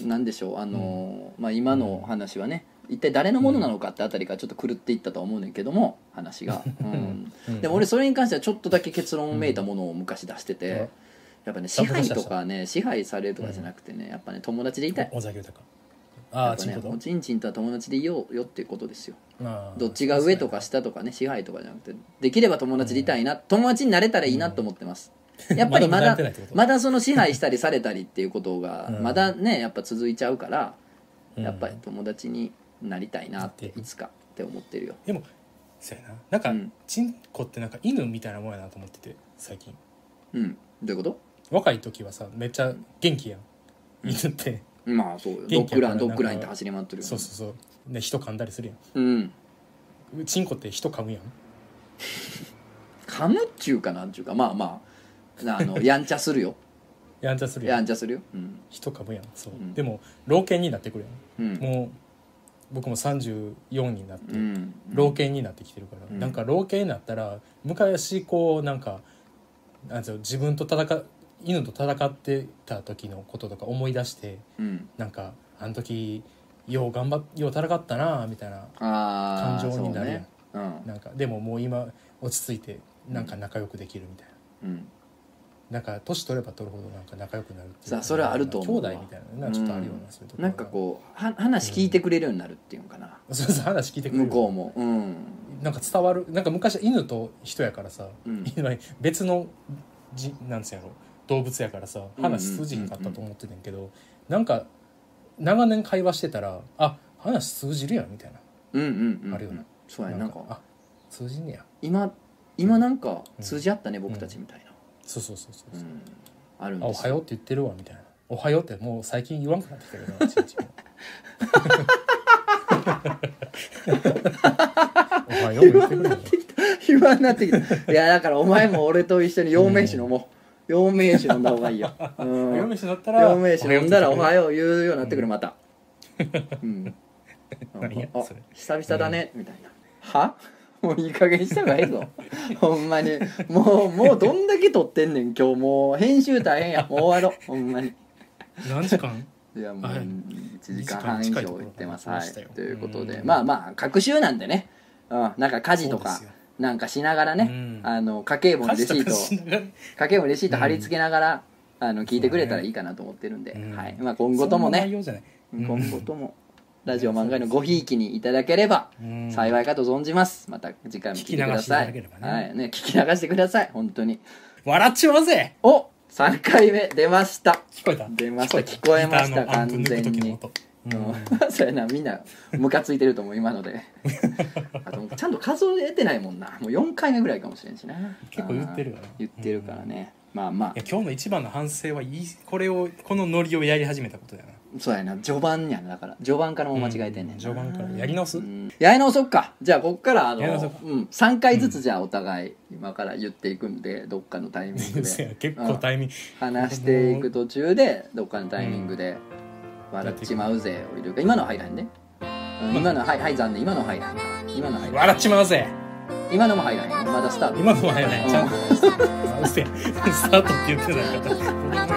何でしょう。あの、まあ、今の話はね一体誰のものなのかってあたりからちょっと狂っていったとは思うねんけども話が、うん、うん。でも俺それに関してはちょっとだけ結論をめいたものを昔出してて、うん。やっぱね支配とかね支配されるとかじゃなくてねやっぱね友達でいたい。お酒豊か。ああチンコと？おちんちんとは友達でいようよっていうことですよ。どっちが上とか下とかね支配とかじゃなくてできれば友達でいたいな、友達になれたらいいなと思ってます、やっぱりままだまだその支配したりされたりっていうことがうん。まだねやっぱ続いちゃうから、うん。やっぱり友達になりたいなっていつかって思ってるよ。でもそうやな。なんか、うん。チンコってなんか犬みたいなもんやなと思ってて最近。うん。どういうこと？若い時はさめっちゃ元気やん。犬って、まあそうよ。ド元気ッグランやからドッグランって走り回ってるよそうそうそう。で人噛んだりするやうん。んチンコって人噛むやん。噛むっちゅうかなんちゅうか。まあまあ。なあの やんちゃするよ。やんちゃするやん。やんちゃするよ。うん。人噛むやん。そう、うん。でも老犬になってくるやん。うん。もう僕も34になって、うん。老犬になってきてるから、うん。なんか老犬になったら昔こうなんかなんつうの自分と戦う犬と戦ってた時のこととか思い出してうん。なんかあの時よう頑張っよう戦ったなみたいな感情になるやん。そうね。なんかでももう今落ち着いてなんか仲良くできるみたいな。うんうんなんか年取れば取るほどなんか仲良くなるってそれはあると思うわ。兄弟みたいななちょっとあるような、そういうところなんかこうは話聞いてくれるようになるっていうのかな、うそうそう話聞いてくれる。向こうも。うん。なんか伝わる。なんか昔犬と人やからさ、うん。犬は別のじなんつうやろ。動物やからさうん話通じひんかったと思ってたんやけど、なんか長年会話してたらあ話通じるやんみたいな。うんうんうんあるよな。そうやなんか。あ通じんねや。今今なんか通じ合ったね、僕たちみたいな、そうそうそうそうう、ん。あるんあおですよ。はようって言ってるわみたいな。おはようってもう最近言わんくなってきたけどな ちんちん。もおはよう言ってくれよ。言わんなってきた。いやだからお前も俺と一緒に陽明酒飲もう。陽明酒飲んだ方がいいよ、うん、陽明酒だったら陽明酒飲んだらおはよよう言うようになってくるまた。うん。あ何やそれ。久々だね、みたいな。は？もういい加減にした方がいいぞ。ほんまに。もうもうどんだけ撮ってんねん。今日もう。編集大変や。もう終わろう。ほんまに。何時間？いやもうはい1時間半以上言ってます。はい。ということで。うん。まあまあ隔週なんでね。うん。なんか家事とかなんかしながらね。うん。あの家計簿のレシート。家計簿レシート貼り付けながらあの聞いてくれたらいいかなと思ってるんで。うん。はい。まあ今後ともね。今後ともラジオ漫画へのごひいきにいただければうん。幸いかと存じます。また次回も聞いてください。ねはい。ね聞き流してください。本当に。笑っちまうぜ。お3回目出ました。聞こえた？出ました。聞こえました完全に。音うん。そうやなみんなムカついてると思う今ので。あとちゃんと数えてないもんな。もう4回目ぐらいかもしれんしな。結構言ってるよな。言ってるからね。まあまあ。今日の一番の反省はいいこれをこのノリをやり始めたことだよなそうやな。序盤やなだから。序盤からもう間違えてんねん序盤からやり直す？うん。やり直そっか。じゃあこっからあのやり直そう。かうん、3回ずつじゃあお互い今から言っていくんでどっかのタイミングで。結構タイミング。話していく途中でどっかのタイミングで笑っちまうぜを入れるか今のは入らへんね。うん今のははいはい残念。今のは入らへん。今のは入らへん。笑っちまうぜ。今のも入らへん。まだスタート。今のはやないちゃんと。うっせえ。スタートって言ってなかっ